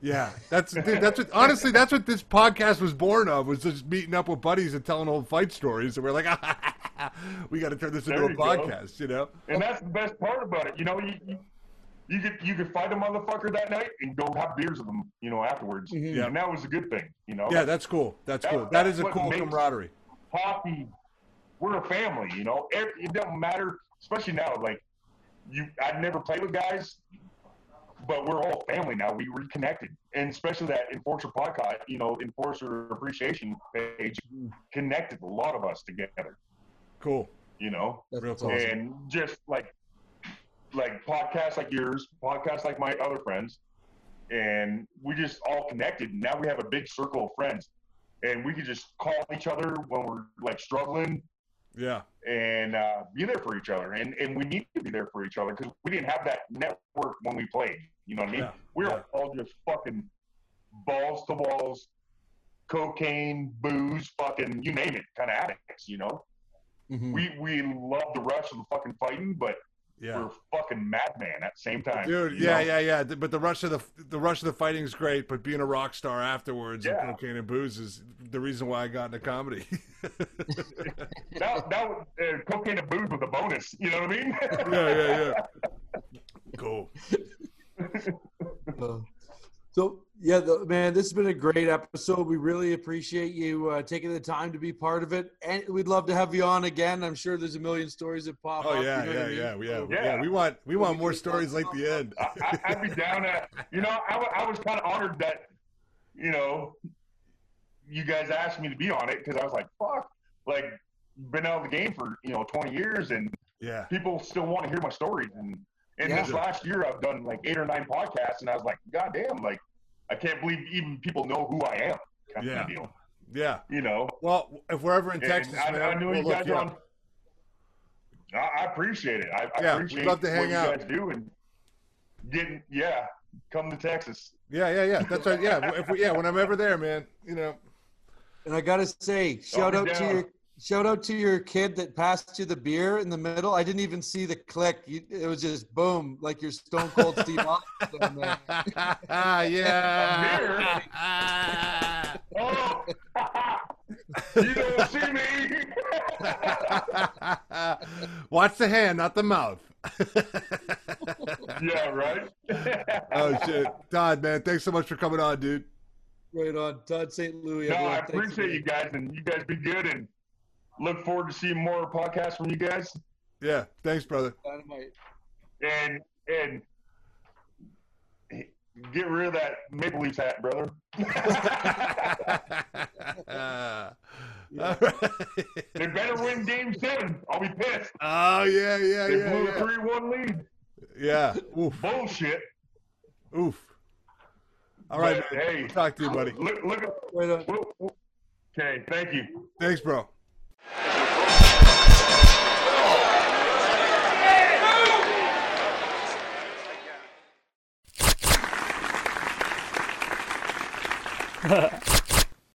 Yeah, that's <laughs> dude, that's what honestly that's what this podcast was born of was just meeting up with buddies and telling old fight stories and we're like <laughs> ah, we got to turn this into a you go. podcast, you know? And that's the best part about it. You know, you you, you could you could fight a motherfucker that night and go have beers with them. You know, afterwards. Mm-hmm. Yeah. And that was a good thing. You know. Yeah, that's cool. That's That- cool. That that's is a cool camaraderie. hockey, we're a family, you know. Every, it doesn't matter, especially now. Like you, I've never played with guys, but we're all family now. We reconnected, and especially that Enforcer podcast, you know, Enforcer Appreciation page mm-hmm. connected a lot of us together. Cool. You know, That's Real awesome. and just like like podcasts like yours, podcasts like my other friends, and we just all connected. Now we have a big circle of friends, and we can just call each other when we're like struggling Yeah. and uh, be there for each other. And and we need to be there for each other because we didn't have that network when we played. You know what I mean? Yeah, We were yeah. all just fucking balls to walls, cocaine, booze, fucking you name it, kind of addicts. You know, Mhm. we we love the rush of the fucking fighting, but Yeah. we're fucking madman at the same time. Dude, yeah, know? yeah, yeah. But the rush of the the rush of the fighting is great, but being a rock star afterwards Yeah. and cocaine and booze is the reason why I got into comedy. That that was, uh, cocaine and booze was a bonus. You know what I mean? yeah, yeah, yeah. <laughs> Cool. <laughs> So yeah, the, man, this has been a great episode. We really appreciate you uh, taking the time to be part of it, and we'd love to have you on again. I'm sure there's a million stories that pop Oh up. yeah, you know yeah, I mean? yeah, yeah, So- yeah. Yeah. We want we want more stories like the end. <laughs> I, I, I'd be down at, you know, I, I was kind of honored that, you know, you guys asked me to be on it because I was like, fuck, like, been out of the game for, you know, 20 years and Yeah. people still want to hear my stories. And, and Yeah. this last year, I've done like eight or nine podcasts and I was like, God damn, like, I can't believe even people know who I am. Kind Yeah. of deal, Yeah. you know. Well, if we're ever in And Texas, I, man, I knew we'll you guys you are on. I, I appreciate it. I, I Yeah, we'd appreciate love to hang what you out. guys do and getting, yeah, come to Texas. Yeah, yeah, yeah. That's right. Yeah, if we, yeah. When I'm ever there, man, you know. And I gotta say, shout be out to down. your shout out to your kid that passed you the beer in the middle. I didn't even see the click. You, it was just boom, like your Stone Cold Steve <laughs> Austin. down there. <laughs> yeah. Oh, you don't see me. Watch the hand, not the mouth. <laughs> yeah, right. oh shit, Todd, man, thanks so much for coming on, dude. Right on, Todd St. Louis. No, everyone. I appreciate again. you guys, and you guys be good, and look forward to seeing more podcasts from you guys. Yeah, thanks, brother. Dynamite. And and get rid of that Maple Leafs hat, brother. <laughs> <laughs> All right. they better win Game Seven. I'll be pissed. Oh yeah, yeah, They yeah, blew a three-one lead. Yeah. Oof, Bullshit. oof. All right, But, man. hey, We'll talk to you, buddy. Look, look at. Right on. whoop, whoop. Okay, thank you. Thanks, bro. Ha <laughs> ha.